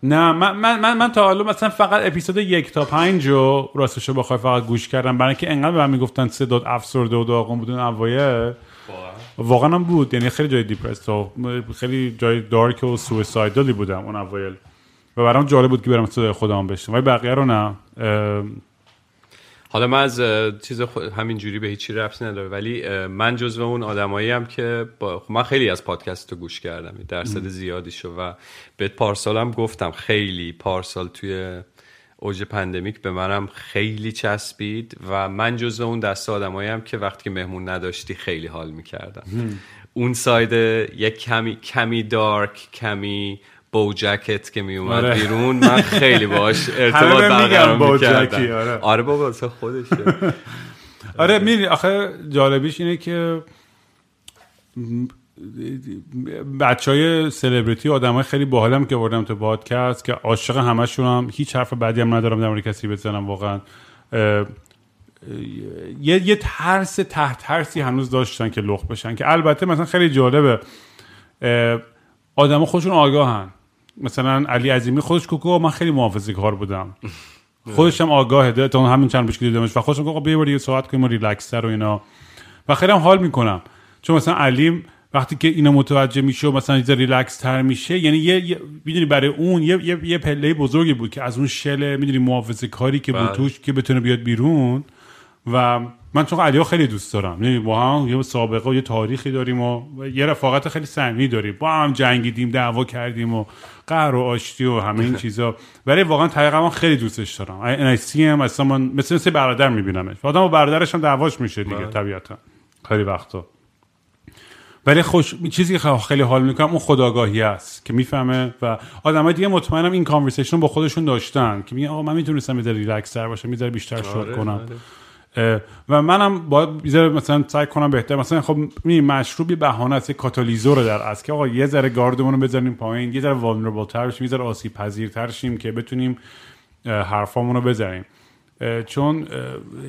نه؟ من, من, من, من تا حالا مثلا فقط اپیزود یک تا پنج رو راستشو بخوای فقط گوش کردم برای اینکه انقدر به من می‌گفتن صدات افسرده و داغون بودن اوایل. واقعا. هم بود یعنی خیلی جای دیپرس و خیلی جای دارک و سویسایدالی بودم اون اوایل. و برام جالب بود که برم صدای خودم بشنم ولی بقیه رو نه. حالا من از چیز همین جوری به هیچی ربطی نداره ولی من جزو اون آدمایی هم که با خب من خیلی از پادکست رو گوش کردم درصد زیادی شو و بهت پارسالم گفتم خیلی پارسال توی اوج pandemic به منم خیلی چسبید و من جزو اون دسته آدمایی هم که وقتی که مهمون نداشتی خیلی حال می‌کردم. اون side یک کمی کمی dark کمی BoJack ت که می اومد آره. بیرون من خیلی باش ارتباط برقرار می‌کردم. آره. آره بابا خودشه. آره می‌دونی آخه جالبیش اینه که بچه های سلبریتی آدم های خیلی باحالم که بردم تو پادکست که عاشق همشون هم هیچ حرف بعدی هم ندارم در مورد کسی بزنم واقعا. یه, یه ترس تحت ترسی هنوز داشتن که لخ بشن که البته مثلا خیلی جالبه. آدم خودشون آگاهن. مثلا علی عظیمی خودش کوکو من خیلی محافظه کار بودم. خودش هم آگاهه ده تا همین چند که دیدمش. و خودش میگه بیا بریم یه صحبت کنیم و ریلکس‌تر و اینا. و خیلی هم حال می‌کنم. چون مثلا علیم وقتی که اینا متوجه میشه و مثلا یه ریلکس تر میشه یعنی یه, یه می‌دونی برای اون یه یه, یه پله بزرگی بود که از اون شل می‌دونی محافظه کاری که بود بله. توش که بتونه بیاد بیرون. و من چون علیو خیلی دوست دارم. یعنی با هم یه سابقه و یه تاریخی داریم و و یه رفاقت خیلی صمیمی داریم. با هم جنگیدیم دعوا کردیم و قهر و آشتی و همه این چیزا. ولی واقعا عمیقا من خیلی دوستش دارم. ان ام اصلا من مثل مثل برادر میبینمش. آدم با برادرش هم دعواش میشه دیگه طبیعتا. خیلی وقتا. ولی خوش چیزی که خیلی حال می‌کنم اون خودآگاهی است که می‌فهمه و آدمای دیگه مطمئنم این conversation با خودشون داشتن. که میگن آقا من می‌تونستم یه ریلکس تر باشم یه بیشتر شاد آره، کنم. آره. و منم باید ذره مثلا سعی کنم بهتر. مثلا خب می مشروب یه بهانه است کاتالیزور در از که آقا یه ذره گاردمون رو بزنیم پایین یه ذره vulnerable تر بشیم یه ذره آسیب پذیرتر شیم که بتونیم حرفامون رو بزنیم. چون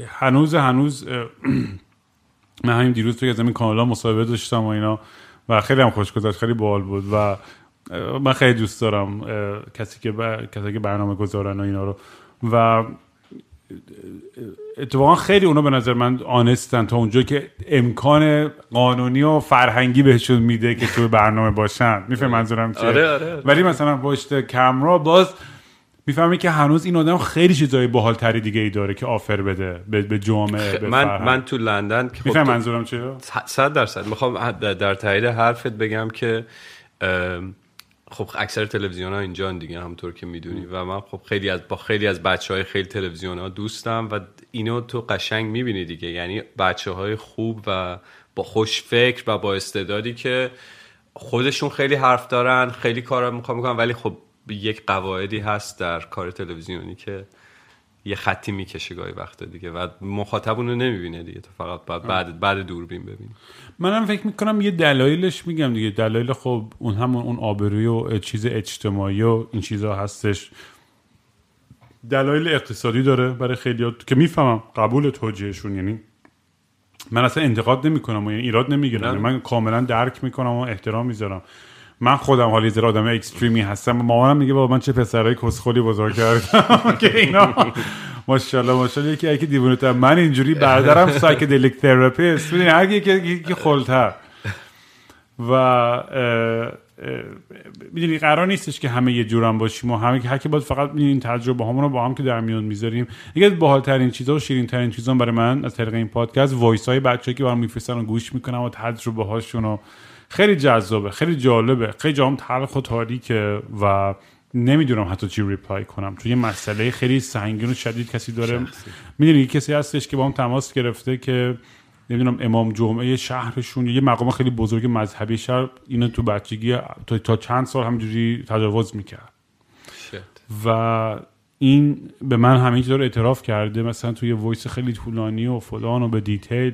هنوز هنوز من همین دیروز توی از این کانالا مصاحبه داشتم و اینا و خیلی هم خوش گذشت خیلی باحال بود و من خیلی دوست دارم کسی که کسی که برنامه گذارن و اینا رو. و اتفاقا خیلی اونا به نظر من آنستن تا اونجا که امکان قانونی و فرهنگی بهشون میده که توی برنامه باشن. میفهم منظورم چیه؟ آره، آره. ولی مثلا پشت کمرا باز می‌فهمی که هنوز این آدم خیلی چیزای باحال تری دیگه ای داره که آفر بده به, جامعه به من فرهنگ. من تو لندن خب میفهم تو- منظورم چیه؟ صد درصد. می‌خوام در تایید حرفت بگم که خب اکثر تلویزیون ها اینجا دیگه همونطور که می‌دونی. و من خب خیلی از با خیلی از بچه های خیلی تلویزیون ها دوستم و اینو تو قشنگ می‌بینی دیگه. یعنی بچه های خوب و با خوش فکر و با استعدادی که خودشون خیلی حرف دارن خیلی کار می‌خوام می‌کنن ولی خب یک قواعدی هست در کار تلویزیونی که یه خطی می‌کشه گاهی وقتا دیگه و مخاطب اونو نمی‌بینه دیگه. تو فقط بعد بعد, بعد دوربین ببینی. منم فکر می‌کنم یه دلایلش میگم دیگه. دلایل خب اون همون اون آبروی و چیز اجتماعی و این چیزا هستش. دلایل اقتصادی داره برای خیلی که می‌فهمم قبول توجیهشون یعنی من اصلا انتقاد نمی‌کنم و یعنی ایراد نمی‌گیرم. یعنی من کاملا درک می‌کنم و احترام می‌ذارم. من خودم حالا یه ذره آدم extreme ی هستم. مامانم میگه بابا من چه پسرای کسخلی بزرگ کردم که اینا. ماشاءالله ماشاءالله. یکی یکی دیوونه تر. من اینجوری برادرم psychedelic therapist می‌دونی هر یکی یکی خلتر و می‌دونی قرار نیستش که همه یه جورم باشیم و همه هر کی باید فقط می‌دونی این تجربه همون رو با هم که در میون می‌ذاریم. یکی از باحال‌ترین چیزا و شیرین ترین چیزا برای من از طریق این پادکست voice های بچه‌ای که برام میفرستن و گوش می‌کنم و تجربه هاشون و خیلی جذابه خیلی جالبه. خیلی جاهام تلخ و تاریکه و نمی‌دونم حتی چی reply کنم. چون یه مسئله خیلی سنگین و شدید کسی داره. می‌دونی کسی هستش که با هم تماس گرفته که نمی‌دونم امام جمعه شهرشون یه مقام خیلی بزرگ مذهبی شهر اینو تو بچگی تا, تا چند سال همجوری تجاوز می‌کرد. و این به من همه رو اعتراف کرده مثلا توی voice خیلی طولانی و فلان و به detail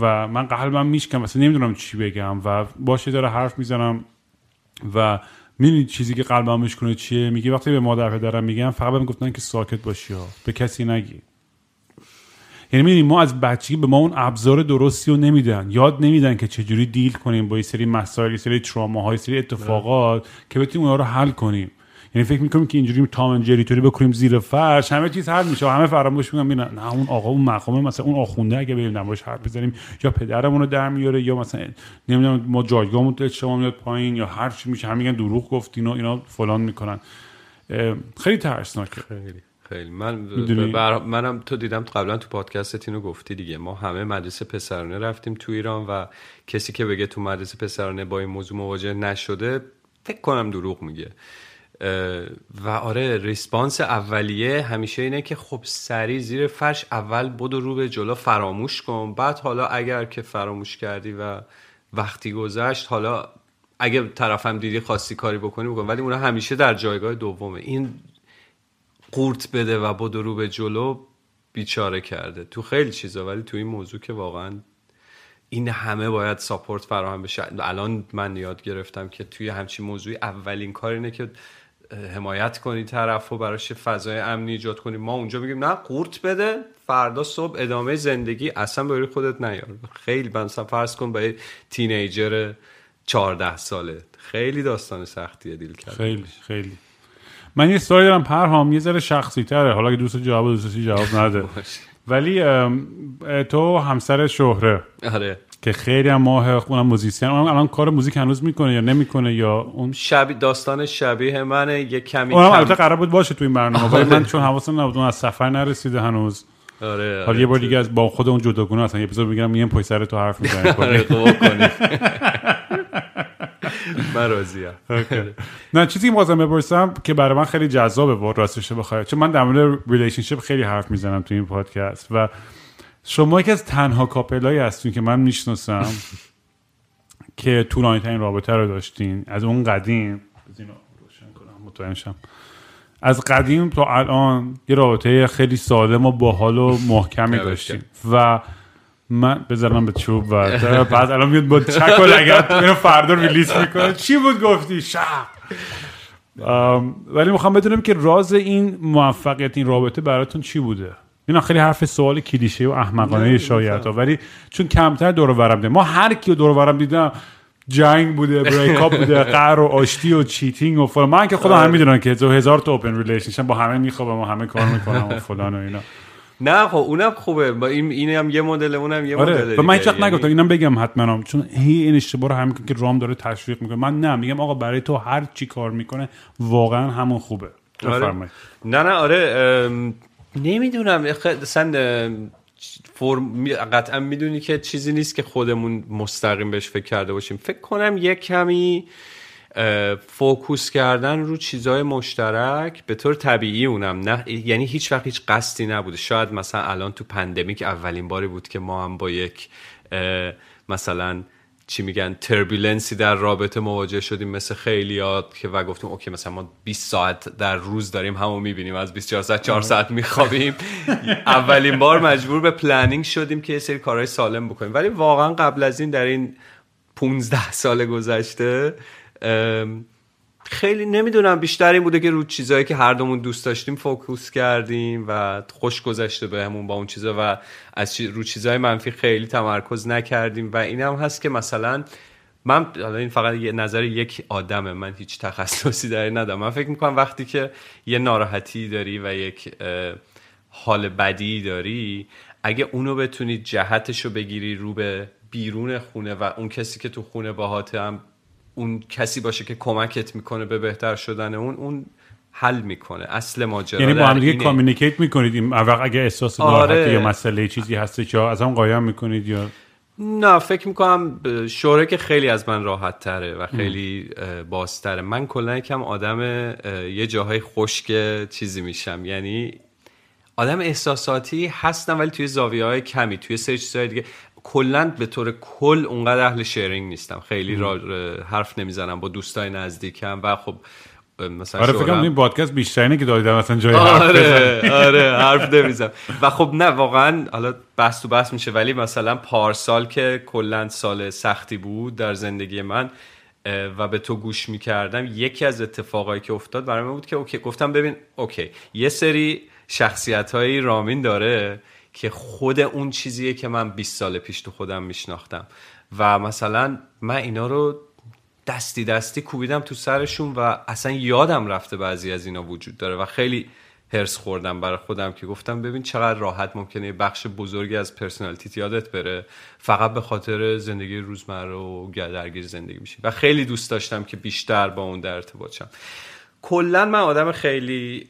و من قلبم میشکم مثلا نمی‌دونم چی بگم و باشه داره حرف می‌زنم و می‌دونی چیزی که قلبم میشکنه چیه؟ میگه وقتی به مادر پدرم میگم فقط بهم گفتن که ساکت باشی ها به کسی نگی. یعنی می‌دونی ما از بچگی به ما اون ابزار درستی رو نمیدن. یاد نمیدن که چجوری deal کنیم با یه سری مسائل سری تراما های سری اتفاقات که بتونیم اونها رو حل کنیم. یعنی فکر می‌کنیم که اینجوری تام اند جری توری بکنیم زیر فرش همه چیز حل میشه. همه فراموش می‌کنن نه اون آقا اون مقامه مثلا اون آخونده اگه بریم نمایش حرف بزنیم یا پدرمون رو در میاره یا مثلا نمی‌دونم ما جایگاهمون تو اجتماع میاد پایین یا هر چی میشه. همه میگن دروغ گفتین و اینا فلان می‌کنن. خیلی ترسناکه. خیلی. خیلی. من؟ بر... منم تو دیدم قبلا تو پادکست اینو گفتی دیگه. ما همه مدرسه پسرانه رفتیم تو ایران و کسی که بگه تو مدرسه پسرانه با این موضوع مواجه نشده فکر کنم دروغ میگه. و آره ریسپانس اولیه همیشه اینه که خب سری زیر فرش اول بدو رو به جلو فراموش کن. بعد حالا اگر که فراموش کردی و وقتی گذشت حالا اگه طرفم دیدی خواستی کاری بکنی بکن. ولی اونها همیشه در جایگاه دومه. این قورت بده و بدو رو به جلو بیچاره کرده. تو خیلی چیزا ولی تو این موضوع که واقعا این همه باید ساپورت فراهم بشه. الان من یاد گرفتم که توی همچین موضوعی اولین کار اینه که حمایت کنی طرف و براش فضای امنی ایجاد کنی. ما اونجا میگیم نه قورت بده فردا صبح ادامه زندگی. اصلا به خودت نیار. خیلی مثلا فرض کن با تینیجر 14 ساله. خیلی داستان سختیه دیل کرد خیلی خیلی. من یه سوال دارم پرهام یه ذره شخصی تره حالا که دوست جواب دوستی جواب نده. ولی تو همسر شهره. آره. که خیلی هم ماه اونم musician. اونم الان کار موزیک هنوز می‌کنه یا نمی‌کنه یا اون شبیه داستان شبیه منه. یه کمی اونم البته قرار بود باشه تو این برنامه ولی من چون حواسم نبود اون از سفر نرسیده هنوز. آره حالا یه بار دیگه از با خود اون جداگونه اصلا یه اپیزود می‌گیرم میگم پای سر تو حرف می‌زنی آره من راضیم. نه چیزی که می‌خواستم بپرسم که برای من خیلی جذابه و راستش بخواد چون من در مورد relationship خیلی حرف می‌زنم تو این پادکست و شما یکی از تنها کاپلایی هستین که من می‌شناسم که طولانی ترین رابطه رو داشتین. از اون قدیم. روشن از قدیم تا الان یه رابطه خیلی سالم و باحال و محکمی داشتیم. و من بذارم به چوب و بعد الان میاد با چک و لگت اینو فردا ریلیز می‌کنه. چی بود گفتی؟ شب ولی می‌خوام بدونم که راز این موفقیت این رابطه براتون چی بوده؟ اینا خیلی حرف سوال کلیشه و احمقانه شاید ولی چون کمتر دور ورم ما هر کی دور ورم دیدم جنگ بوده break up بوده قهر و آشتی و cheating و فلان. من که خدا هم می‌دونن که هزار تا open relationship با همه میخوابم و همه کار می‌کنم و فلان و اینا. نه خب اونم خوبه. با این اینم یه مدل اونم یه آره. مدل من هیچ نگفتم اینم بگم حتما. چون هی این اشتباه رو همین که رامین داره تشویق می‌کنه. من نه میگم آقا برای تو هر چی کار می‌کنه واقعا همون خوبه. آره. نه نه آره نمی‌دونم. اصلا فرم قطعا می‌دونی که چیزی نیست که خودمون مستقیم بهش فکر کرده باشیم. فکر کنم یه کمی focus کردن رو چیزهای مشترک به طور طبیعی اونم نه یعنی هیچ وقت هیچ قصدی نبوده. شاید مثلا الان تو pandemic اولین باری بود که ما هم با یک مثلا چی میگن turbulence ی در رابطه مواجه شدیم مثل خیلیات که و گفتیم okay مثلا ما 20 ساعت در روز داریم همو می‌بینیم از 24 ساعت 4 ساعت میخوابیم. اولین بار مجبور به planning شدیم که یه سری کارهای سالم بکنیم. ولی واقعا قبل از این در این 15 سال گذشته خیلی نمی‌دونم بیشتر این بوده که رو چیزهایی که هر دومون دوست داشتیم focus کردیم و خوش گذشته بهمون با اون چیزا و از رو چیزهای منفی خیلی تمرکز نکردیم و این هم هست که مثلا من این فقط یه نظر یک آدمه من هیچ تخصصی در ندارم. من فکر می‌کنم وقتی که یه ناراحتی داری و یک حال بدی داری اگه اونو بتونی جهتشو بگیری رو به بیرون خونه و اون کسی که تو خونه باهاته هم اون کسی باشه که کمکت می‌کنه به بهتر شدن اون اون حل می‌کنه. اصل ماجرا یعنی با هم دیگه کامیونیکیت می‌کنید. این اگه احساس آره. یا مسئله چیزی هست یا از هم قایم می‌کنید یا؟ نه فکر می‌کنم شوره که خیلی از من راحت تره و خیلی بازتره. من کلا یکم آدم یه جاهای خشک چیزی میشم. یعنی آدم احساساتی هستم ولی توی زاویه های کمی توی سری چیزهای دیگه. کلا به طور کل اونقدر اهل شیرینگ نیستم. خیلی را حرف نمی‌زنم با دوستای نزدیکم و خب مثلا آره فکر این پادکست بیشترینه که دادیدم مثلا جای آره حرف آره حرف نمی‌زنم. و خب نه واقعا حالا بحث تو بحث میشه ولی مثلا پارسال که کلا سال سختی بود در زندگی من و به تو گوش می‌کردم یکی از اتفاقایی که افتاد برای من بود که اوکی گفتم ببین اوکی یه سری شخصیت رامین داره که خود اون چیزیه که من 20 سال پیش تو خودم میشناختم. و مثلا من اینا رو دستی دستی کوبیدم تو سرشون و اصلا یادم رفته بعضی از اینا وجود داره و خیلی هرس خوردم برای خودم که گفتم ببین چقدر راحت ممکنه یه بخش بزرگی از پرسنالتیت یادت بره. فقط به خاطر زندگی روزمره و درگیر زندگی میشی. و خیلی دوست داشتم که بیشتر با اون در ارتباط شم. کلا من آدم خیلی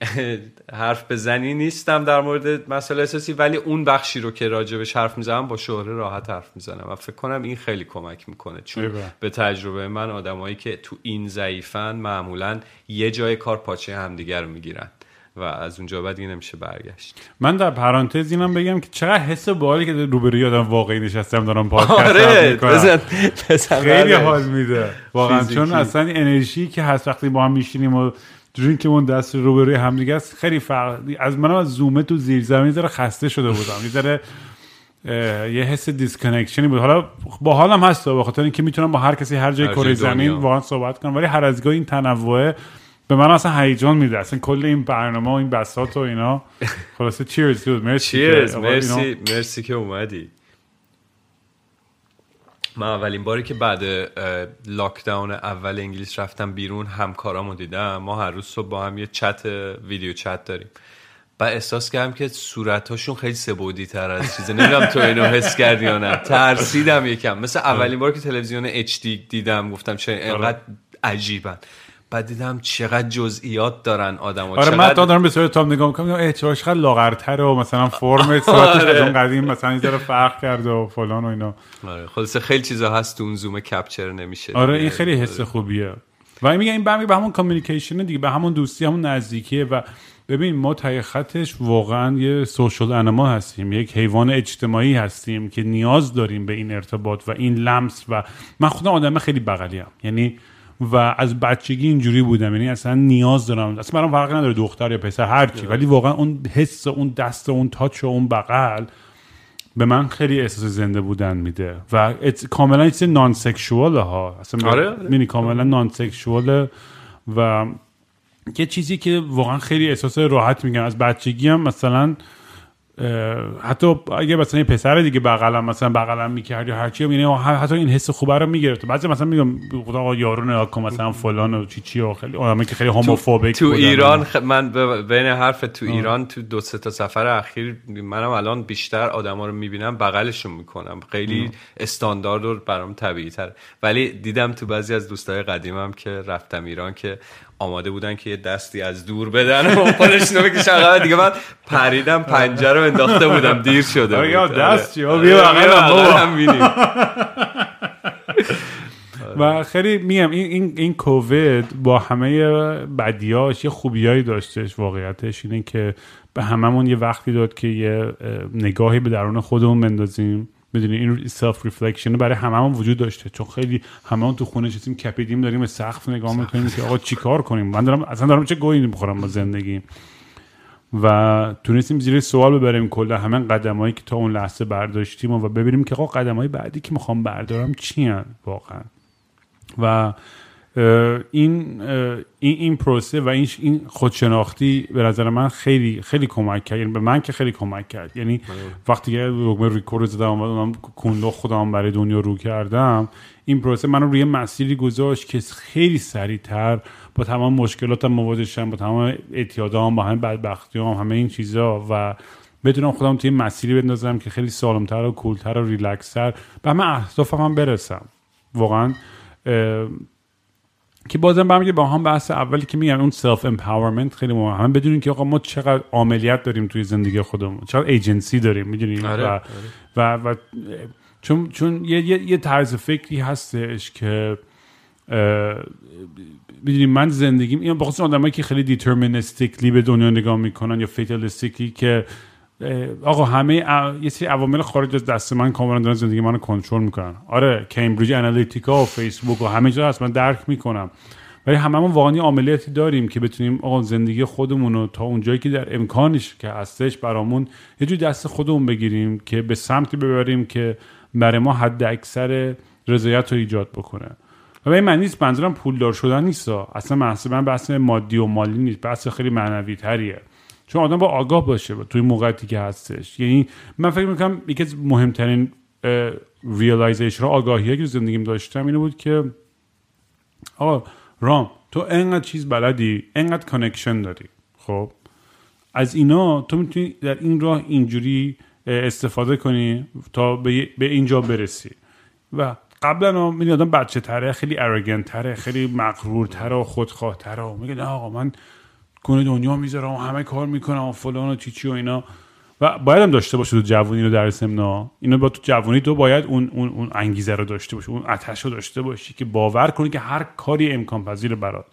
حرف بزنی نیستم در مورد مسئله اساسی ولی اون بخشی رو که راجبش حرف می‌زنم با شهره راحت حرف می‌زنم و فکر کنم این خیلی کمک می‌کنه. چون به تجربه من آدمایی که تو این ضعیفن معمولا یه جای کار پاچه همدیگر رو می‌گیرن. و از اونجا بعد این نمیشه برگشت. من در پرانتز اینم بگم که چقدر حس بالی که روبروی آدم واقعی نشستم دارم پادکست آره خیلی حال میده. واقعا چون اصلا انرژی که هست وقتی با هم میشینیم و درینکمون دست روبروی همدیگه است خیلی فرق از من از زومه تو زیر زمین ذره خسته شده بودم. یه ذره یه حس disconnection ی بود. حالا با حالم هست به خاطر اینکه می‌تونم با هر کسی هر جای کره زمین. واقعا صحبت کنم ولی هر از گاهی این تنوع به من اصلا هیجان میده. اصلا کل این برنامه و این بساط و اینا. خلاصه cheers dude مرسی cheers که- آقا اینا- مرسی مرسی که اومدی. من اولین باری که بعد lockdown اول انگلیس رفتم بیرون همکارامو دیدم. ما هر روز صبح با هم یه chat video chat داریم. و احساس کردم که صورتاشون خیلی سبودی تر از چیزه. نمی‌دونم تو اینو حس کردی یا نه. ترسیدم یکم. مثل اولین بار که تلویزیون HD دیدم گفتم چه اینقدر عجیبن. بعد دیدم چقدر جزئیات دارن آدم آره من تا دارم به صورت تام نگاه می‌کنم اه چرا چقدر لاغرتره و مثلا فرم صورتش از اون قدیم مثلا یه ذره فرق کرده و فلان و اینا. آره خلاصه خیلی چیزا هست تو اون زوم کپچر نمیشه آره. این خیلی حس خوبیه. و این میگه این برمیگه به همون کامیونیکیشن دیگه به همون دوستی همون نزدیکیه و ببین ما تای خطش واقعا یه سوشال انما هستیم یک حیوان اجتماعی هستیم که نیاز داریم به این ارتباط و این لمس و من خودم آدم خیلی بغلیم یعنی و از بچگی اینجوری بودم. یعنی اصلا نیاز دارم. اصلا برام فرق نداره دختر یا پسر هر کی. ولی واقعا اون حس و اون دست و اون تاچ و اون بغل به من خیلی احساس زنده بودن میده. و کاملا چیز نان سکشوال ها اصلا آره، آره. مینی کاملا نان سکشوال و یه چیزی که واقعا خیلی احساس راحت میگم از بچگی هم مثلا حتی اگه مثلا یه پسر دیگه بغلم مثلا بغلم می‌کرد یا هرچی یعنی حتی این حس خوبه رو می‌گرفت. بعضی مثلا میگم خدا آقا یارو نگاه کن مثلا فلان و چی چی و خیلی آدمایی که خیلی هوموفوبیک تو بودن. ایران خ... من بین حرف تو ایران تو دو سه تا سفر اخیر منم الان بیشتر آدما رو می‌بینم بغلشون می‌کنم. خیلی استاندارد و برام طبیعی تر ولی دیدم تو بعضی از دوستای قدیمم که رفتم ایران که آماده بودن که یه دستی از دور بدن و خودشونو بکشن عقب. دیگه من پریدم پنجره رو انداخته بودم دیر شده بود یا آره. دست؟ آه، آره، بیا. و خیلی میگم این این این کووید با همه بدیاش یه خوبیایی داشتش واقعیتش اینه که به هممون یه وقتی داد که یه اه، نگاهی به درون خودمون بندازیم می‌دونی این self reflection برای هممون وجود داشته. چون خیلی هممون تو خونه چیزیم کپیدیم داریم به سقف نگاه می‌کنیم که آقا چیکار کنیم؟ من دارم اصلا دارم چه گهی می‌خورم با زندگی؟ و تونستیم زیر سوال ببریم کل همه قدمایی که تا اون لحظه برداشتیم و ببینیم که آقا قدمای بعدی که می‌خوام بردارم چی واقعا؟ و این این این پروسه و این این خودشناختی به نظر من خیلی خیلی کمک کرد. یعنی به من که خیلی کمک کرد. یعنی وقتی که دکمه ریکورد زدم و اونم کندو خودم برای دنیا رو کردم این پروسه منو روی مسیری گذاشت که خیلی سریعتر با تمام مشکلاتم مواجه شدم با تمام اعتیادام با همه بدبختیام همه این چیزا و بتونم خودم توی مسیری بندازم که خیلی سالمتر و cool تر و ریلکستر به همه اهدافم هم برسم. واقعا که بازم برمیگه با هم بحث اولی که میگم اون self empowerment خیلی مهمه. همه بدونیم که آقا ما چقدر عملیات داریم توی زندگی خودمون. چقدر ایجنسی داریم می‌دونیم آره، و, آره. و, و چون چون یه, یه, یه طرز فکری هستش که می‌دونیم من زندگیم این بخصوص آدمایی که خیلی deterministically به دنیا نگاه می‌کنن یا fatalistically که آقا همه یه سری عوامل خارج از دست من کاملا دارن زندگی منو کنترل می‌کنن. آره کمبریج انالیتیکا و فیسبوک و همه جا هست من درک می‌کنم. ولی هممون واقعا یه عملیاتی داریم که بتونیم آقا زندگی خودمون رو تا اونجایی که در امکانش که هستش برامون یه جوری دست خودمون بگیریم که به سمتی ببریم که برای ما حد اکثر رضایت رو ایجاد بکنه. و به معنی نیست منظورم پولدار شدن نیست. اصلا مخصوصا بحث مادی و مالی نیست بحث خیلی معنوی تریه چون آدم با آگاه باشه توی موقعیتی که هستش. یعنی من فکر می‌کنم یکی از مهمترین realization آگاهی که زندگیم داشتم اینه بود که آقا رام تو انقدر چیز بلدی انقدر connection داری. خب؟ از اینا تو می‌تونی در این راه اینجوری استفاده کنی تا به, اینجا برسی. و قبلا می‌دونی آدم بچه تره خیلی ارگنت تره خیلی مغرور تره و خودخواه تره میگه نه آقا من کنه دنیا می‌ذارم و همه کار می‌کنم و فلان و چیچی و اینا. و باید هم داشته باشه تو جوونی رو در سمنا. اینو با تو جوونی تو باید اون اون اون انگیزه رو داشته باشی اون آتش رو داشته باشی که باور کنی که هر کاری امکان پذیر برات.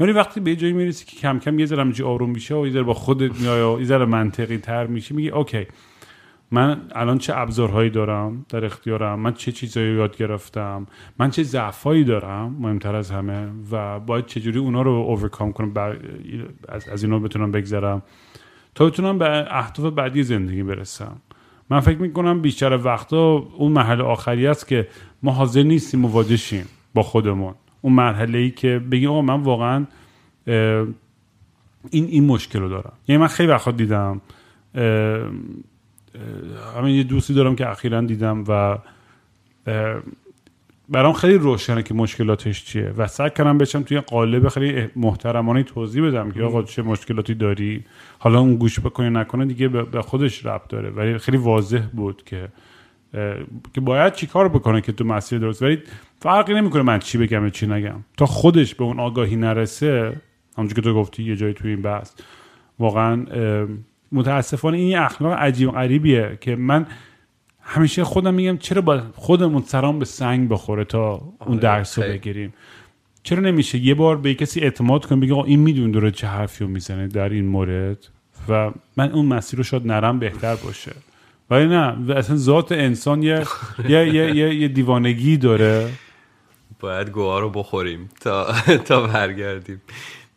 ولی وقتی به جایی می‌رسی که کم کم یه ذره آروم میشه و یه با خودت میای و یه ذره منطقی تر میشی میگی اوکی. من الان چه ابزارهایی دارم در اختیارم؟ من چه چیزایی یاد گرفتم؟ من چه ضعفایی دارم؟ مهمتر از همه و باید چجوری اونا رو اوورکام کنم؟ بر... از, از اینا بتونم بگذرم؟ تا بتونم به اهداف بعدی زندگی برسم. من فکر می‌کنم بیشتر وقتا اون مرحله آخری است که ما حاضر نیستیم مواجه شیم با خودمون. اون مرحله ای که بگیم آقا من واقعا این این مشکل رو دارم. یعنی من خیلی وقت دیدم همین یه دوستی دارم که اخیرا دیدم و برام خیلی روشنه که مشکلاتش چیه. و سعی کردم بشم توی قالب خیلی محترمانه توضیح بدم که آقا چه مشکلاتی داری. حالا اون گوش بکنه نکنه دیگه به خودش ربط داره. ولی خیلی واضح بود که که باید چیکار بکنه که تو مسیر درست. ولی فرقی نمی‌کنه من چی بگم و چی نگم. تا خودش به اون آگاهی نرسه همونجور که تو گفتی یه جایی توی این بحث. واقعا متاسفانه این اخلاق عجیب غریبیه که من همیشه خودم میگم چرا با خودمون سرام به سنگ بخوره تا اون آره، درس رو بگیریم؟ چرا نمیشه یه بار به کسی اعتماد کنم بگه این میدون داره چه حرفی رو می‌زنه در این مورد؟ و من اون مسیر رو شاید نرم بهتر باشه. ولی نه اصلا ذات انسان یه, یه, یه, یه, دیوانگی داره. باید گوها رو بخوریم تا, تا برگردیم.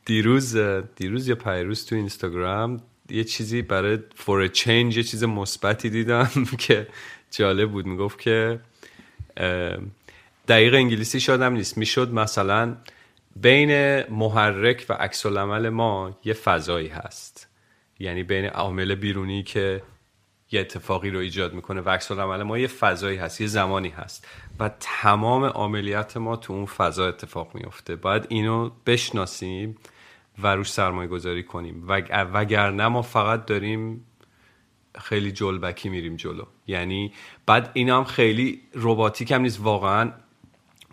دیروز دیروز یا پیروز تو اینستاگرام یه چیزی برای فور چینج یه چیز مثبتی دیدم که جالب بود. می‌گفت که دقیق انگلیسی شادم نیست. می‌شد مثلا بین محرک و عکس ما یه فضایی هست. یعنی بین عامل بیرونی که یه اتفاقی رو ایجاد می‌کنه و عکس ما یه فضایی هست یه زمانی هست. و تمام عملیات ما تو اون فضا اتفاق میفته باید اینو بشناسیم. و روش سرمایه گذاری کنیم. و وگرنه ما فقط داریم خیلی جلبکی میریم جلو. یعنی بعد اینا هم خیلی روباتیک هم نیست. واقعا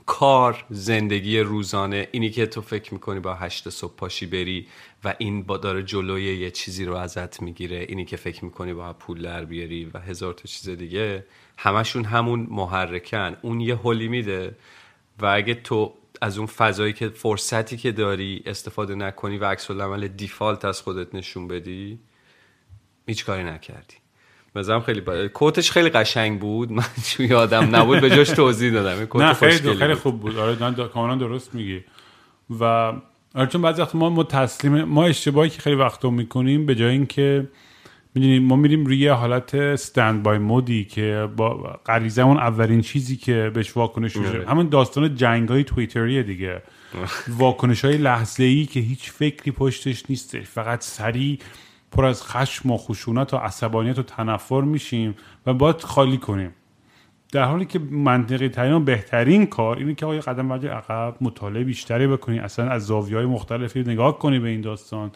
کار زندگی روزانه اینی که تو فکر می‌کنی با هشت صبح پاشی بری و این با داره جلوی یه چیزی رو ازت می‌گیره اینی که فکر می‌کنی با پول در بیاری و هزار تا چیز دیگه همشون همون محرکن. اون یه هولی میده و اگه تو از اون فضایی که فرصتی که داری استفاده نکنی و عکس العمل دیفالت از خودت نشون بدی هیچ کاری نکردی. مثلا خیلی با... کوتش خیلی قشنگ بود. من چون یادم نبود به جاش توضیح دادم. نه خیلی, خیلی خوب بود. آره کاملا درست میگی. و آره چون بعضی وقت ما, ما تسلیم ما اشتباهی که خیلی وقتا می‌کنیم به جای اینکه می‌دونیم ما میریم روی حالت استند بای مودی که با غریزمون اولین چیزی که بهش واکنش میشه. آره. همون داستان جنگ های توییتریه دیگه. واکنش های لحظه ای که هیچ فکری پشتش نیستش فقط سریع پر از خشم و خشونت و عصبانیت و تنفر میشیم و باید خالی کنیم. در حالی که منطقی ترین و بهترین کار اینه که آقای قدم وجه عقب مطالعه بیشتری بکنی اصلا از زاویه های مختلفی نگاه کنی به این داستان.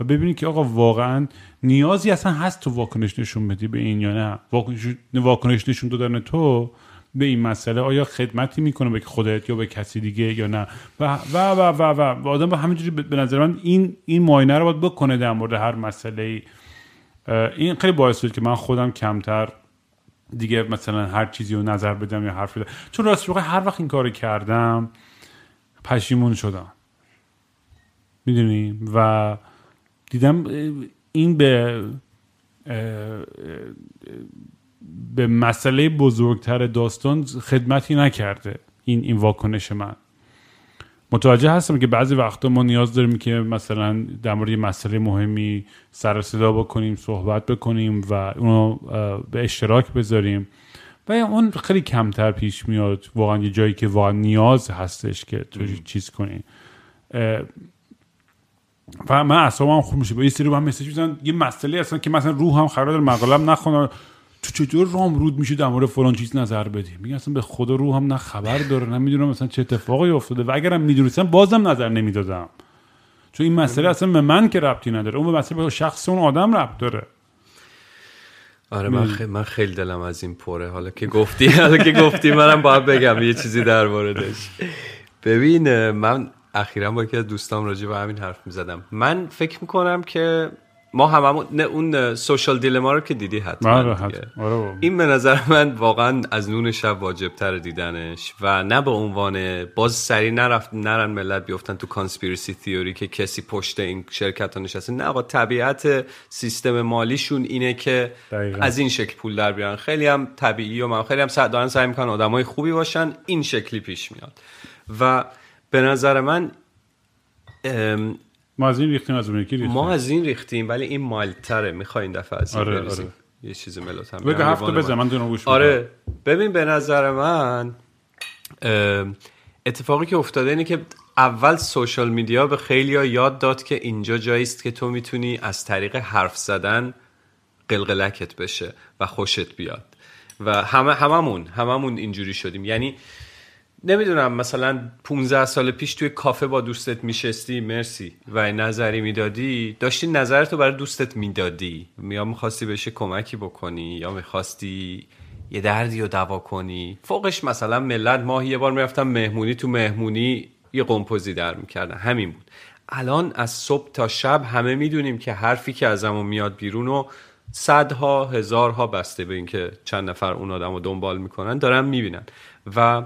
و ببینی که آقا واقعا نیازی اصلا هست تو واکنش نشون بدی به این یا نه. واکنش, نشون دادن تو به این مسئله آیا خدمتی می‌کنه به خودت یا به کسی دیگه یا نه؟ و و و و, و, و آدم به همینجوری به نظر من این این معاینه رو باید بکنه در مورد هر مسئله این خیلی باعث بود که من خودم کمتر دیگه مثلا هر چیزی رو نظر بدم یا حرف بدم. چون راست هر وقت این کار کردم پشیمون شدم. می‌دونی؟ و دیدم این به به مسئله بزرگتر داستان خدمتی نکرده این این واکنش من. متوجه هستم که بعضی وقتا ما نیاز داریم که مثلا در مورد مسئله مهمی سر صدا بکنیم صحبت بکنیم و اونو به اشتراک بذاریم. و اون خیلی کمتر پیش میاد واقعا یه جایی که واقعا نیاز هستش که تو چیز کنی. و من اصلا خوب میشه. با یه سری با هم مسیج یه مسئله اصلا که مثلا روح هم خراب مقالم نخونه تو چطور رام رود میشه در مورد فلان چیز نظر بدی؟ میگن اصلا به خدا روح هم نه خبر داره نه می‌دونم مثلا چه اتفاقی افتاده و اگرم می‌دونستم بازم نظر نمی‌دادم. چون این مسئله اصلا به من که ربطی نداره. اون به مسئله به شخص اون آدم ربط داره. آره من, خیلی من خیلی دلم از این پره. حالا که گفتی حالا که گفتی منم باید بگم یه چیزی در موردش ببین من اخیرا با یکی از دوستام راجع به همین حرف می‌زدم. من فکر می‌کنم که ما هممون نه اون سوشال دیلما رو که دیدی حتما آره، آره، این به نظر من واقعا از نون شب واجب تر دیدنش و نه به عنوان باز سری نرفت نرن ملت بیفتن تو کانسپیرسی تیوری که کسی پشت این شرکت ها نشسته. نه آقا طبیعت سیستم مالیشون اینه که از این شکل پول در بیارن. خیلی هم طبیعی و من خیلی هم دارن سعی می‌کنن آدمای خوبی باشن. این شکلی پیش میاد. و به نظر من ما از این ریختیم از اون ریختیم. ما از این ریختیم ولی این مالتره. می‌خوای این دفعه از این آره, آره. یه چیز ملوت هم. بگو میارم هفته بزن من دونو گوش. آره. ببین به نظر من اتفاقی که افتاده اینه که اول سوشال میدیا به خیلی یاد داد که اینجا جایی است که تو می‌تونی از طریق حرف زدن قلقلکت بشه و خوشت بیاد. و همه هممون هممون اینجوری شدیم. یعنی نمی‌دونم مثلا 15 سال پیش توی کافه با دوستت میشستی مرسی. و نظری می‌دادی؟ داشتی نظرتو برای دوستت می‌دادی؟ یا می‌خواستی بهش کمکی بکنی؟ یا می‌خواستی یه دردی رو دوا کنی؟ فوقش مثلا ملت ماهی یه بار می‌رفتم مهمونی تو مهمونی یه قمپوزی در می‌کردن. همین بود. الان از صبح تا شب همه می‌دونیم که حرفی که ازمون میاد بیرون و صدها هزارها بسته به اینکه چند نفر اون آدم رو دنبال می‌کنن دارن می‌بینن. و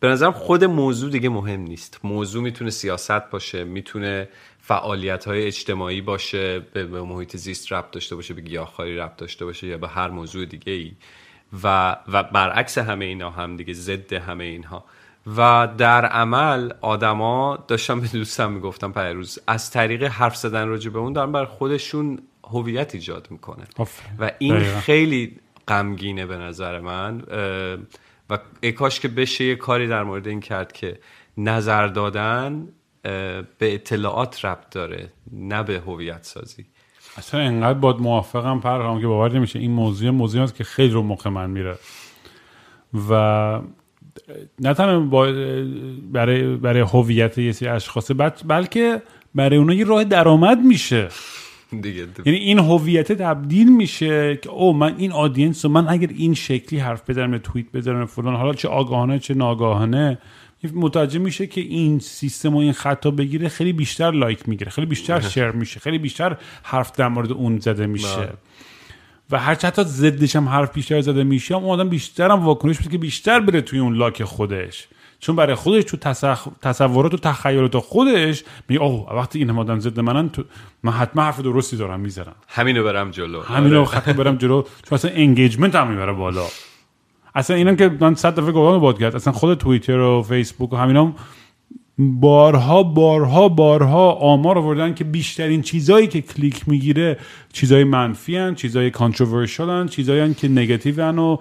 به نظرم خود موضوع دیگه مهم نیست. موضوع می‌تونه سیاست باشه می‌تونه فعالیت های اجتماعی باشه به, محیط زیست ربط داشته باشه به گیاهخواری ربط داشته باشه یا به هر موضوع دیگه ای و, و برعکس همه اینا هم دیگه ضد همه اینها. و در عمل آدما داشتم به دوستم می‌گفتم پیروز از طریق حرف زدن راجع به اون دارن بر خودشون هویت ایجاد می‌کنه. و این. خیلی غمگینه به نظر من. و ای کاش که بشه یه کاری در مورد این کرد که نظر دادن به اطلاعات ربط داره نه به هویت سازی. اصلا انقدر باد موافقم فرقم که باور نمیشه این موضوع موضوعی است که خیلی رو مخ من میره. و نه تنها برای برای هویت یه سری اشخاص بل- بلکه برای اونا یه راه درآمد میشه. دیگه. یعنی این هویت تبدیل میشه که او من این آدینس رو من اگر این شکلی حرف بزنم یا توییت بزنم فلان حالا چه آگاهانه چه ناگاهانه متوجه میشه که این سیستم و این خطا بگیره خیلی بیشتر لایک می‌گیره خیلی بیشتر شیر میشه خیلی بیشتر حرف در مورد اون زده میشه. و هر حتی ضدش هم حرف بیشتر زده میشه اون آدم بیشتر هم واکنش میده که بیشتر بره توی اون لاک خودش. چون برای خودش تو تصخ... تصورات و تخیلات خودش میگه اوه وقتی این هم آدم ضد منن تو... من حتما حرف درستی دارم می‌زنم همینو برم جلو. همین رو خط برم جلو. چون اصلا engagement هم می‌بره بالا. اصلا اینم که من صد دفعه گفتم بود کرد. اصلا خود توییتر و فیسبوک و همینا هم بارها بارها بارها آمار آوردن که بیشترین چیزایی که کلیک می‌گیره چیزای منفی هن چیزای کانتروورشال هن چیزایی هن که نگتیو هن و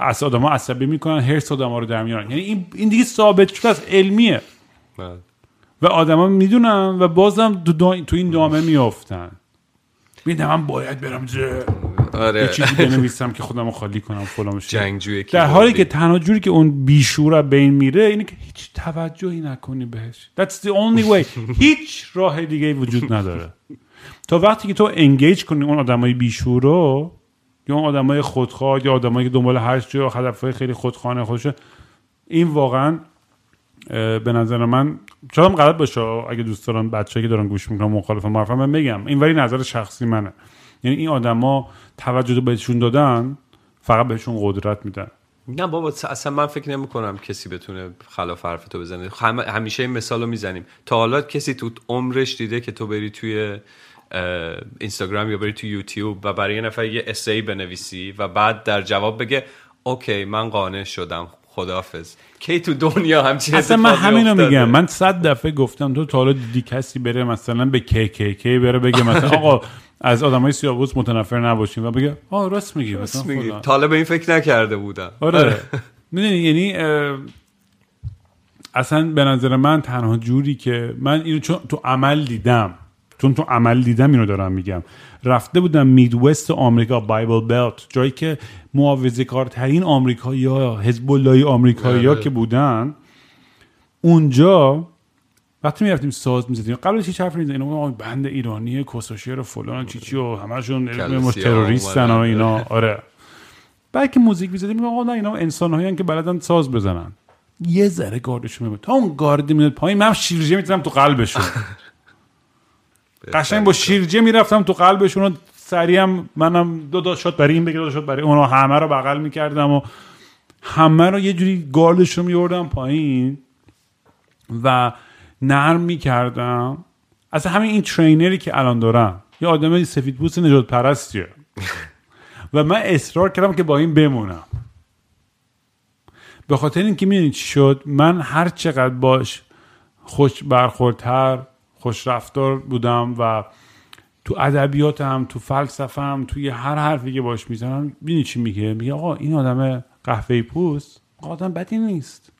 از آدم عصبی می‌کنن هرس آدم رو در میارن. یعنی این, این دیگه ثابت شده از علمیه. بله. و آدما می‌دونن و بازم تو, دا... تو این دامه میافتن. می‌دونم من باید برم زه یه آره چیزی بنویسم که خودم رو خالی کنم فلان. جنگجوی در حالی که. تنها جوری که اون بیشور بین میره اینه که هیچ توجهی نکنی بهش. That's the only way. هیچ راه دیگه وجود نداره. تا وقتی که تو انگیج کنی اون آدمای بیشور رو یا اون آدمای خودخواه یا آدمایی که دنبال هر چیز و هدفهای خیلی خودخانه خودشه این واقعا به نظر من شاید هم غلط باشه اگه دوست دارن بچه‌ای که دارن گوش می‌کنن مخالف من بگم. این ولی نظر شخصی منه. یعنی این آدما توجه بهشون دادن فقط بهشون قدرت میدن. نه بابا اصلا من فکر نمی کنم کسی بتونه خلاف حرف تو بزنه. هم- همیشه این مثال رو می‌زنیم. تا حالا کسی تو عمرش دیده که تو بری توی اینستاگرام یا بری توی یوتیوب و برای یه نفر یه اسایی بنویسی و بعد در جواب بگه اوکی من قانع شدم. خداحافظ. کی تو دنیا همچین اصلا من همینو؟ میگم. من صد دفعه گفتم تو تا حالا دیدی کسی بره مثلا به KKK بره بگه مثلا آقا از آدمای سیاوش متنفر نباشیم و بگه آه راست میگی راست میگی. به این فکر نکرده بودم. آره. می‌دونی یعنی اصلا به نظر من تنها جوری که من اینو چون تو عمل دیدم چون تو عمل دیدم اینو دارم میگم. رفته بودم میدوست آمریکا بایبل بلت جایی که محافظه کارترین آمریکایی ها حزب اللهی آمریکایی ها آره. که بودن اونجا وقتی می‌رفتیم ساز می‌زدیم. قبلش هیچ حرفی نمی‌زدیم. اینا بند ایرانی کسوشیر و فلان چیچی و همشون تروریستن و. اینا. آره. بعد که موزیک می‌زدیم آقا نه اینا انسان هایی که بلدن ساز بزنن. یه ذره گاردشون میاد تا اون گارد میاد پایین من شیرجه می‌تونم تو قلبشون. قشنگ با شیرجه می‌رفتم تو قلبشون و سریع هم منم دو تا شات برای این بگیر دو شات برای اونا همه رو بغل می‌کردم و همه رو یه جوری گاردش رو میوردم پایین و نرم می‌کردم. اصلا همین این trainer ی که الان دارم یه آدم سفید پوست نجات پرستیه. و من اصرار کردم که با این بمونم. به خاطر اینکه می‌دونی چی شد؟ من هر چقدر باش خوش برخوردتر خوش رفتار بودم و تو ادبیات هم تو فلسفه هم توی هر حرفی که باش می‌زنم ببینی چی میگه؟ میگه آقا این آدم قهوه پوست آدم بدی نیست.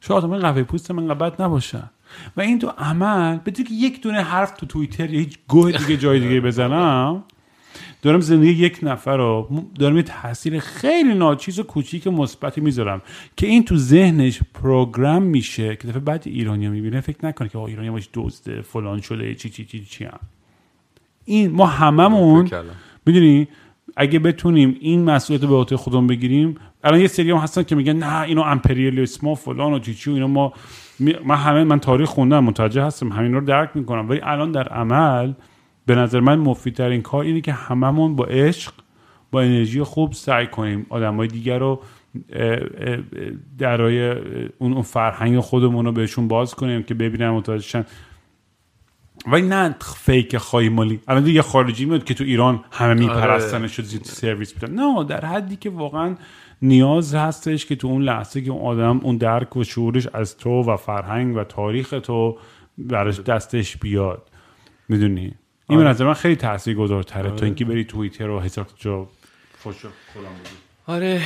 شاید آدم قهوه پوست من بد نباشن و این تو عمل بدون که یک دونه حرف تو توییتر یا هیچ گوه دیگه جای دیگه بزنم دارم زندگی یک نفر رو دارم یه تاثیر خیلی ناچیز و کوچیک مثبتی می‌ذارم که این تو ذهنش پروگرام میشه که دفعه بعد ایرانی می‌بینه فکر نکنه که ایرانی باش دزده فلان شده چی چی چی چی هم. این ما هممون می‌دونی اگه بتونیم این مسئولیت رو به عهده خودمون بگیریم الان یه سری هم هستن که میگن نه اینو امپریالیسم و فلان و چی و اینو ما من همه من تاریخ خوندم متوجه هستم همین رو درک می‌کنم ولی الان در عمل به نظر من مفیدترین کار اینه که هممون با عشق با انرژی خوب سعی کنیم آدمای دیگر رو درای اون فرهنگ خودمون رو بهشون باز کنیم که ببینن متوجهشن. ولی نه فیک خواهی مالی الان دیگه خارجی میاد که تو ایران همه میپرستنش شد سرویس بدن نه در حدی که واقعا نیاز هستش که تو اون لحظه که اون آدم اون درک و شعورش از تو و فرهنگ و تاریخ تو براش دستش بیاد. می‌دونی؟ این به نظر من خیلی تاثیرگذارتره تا اینکه بری توییتر و هزار جا فوش آره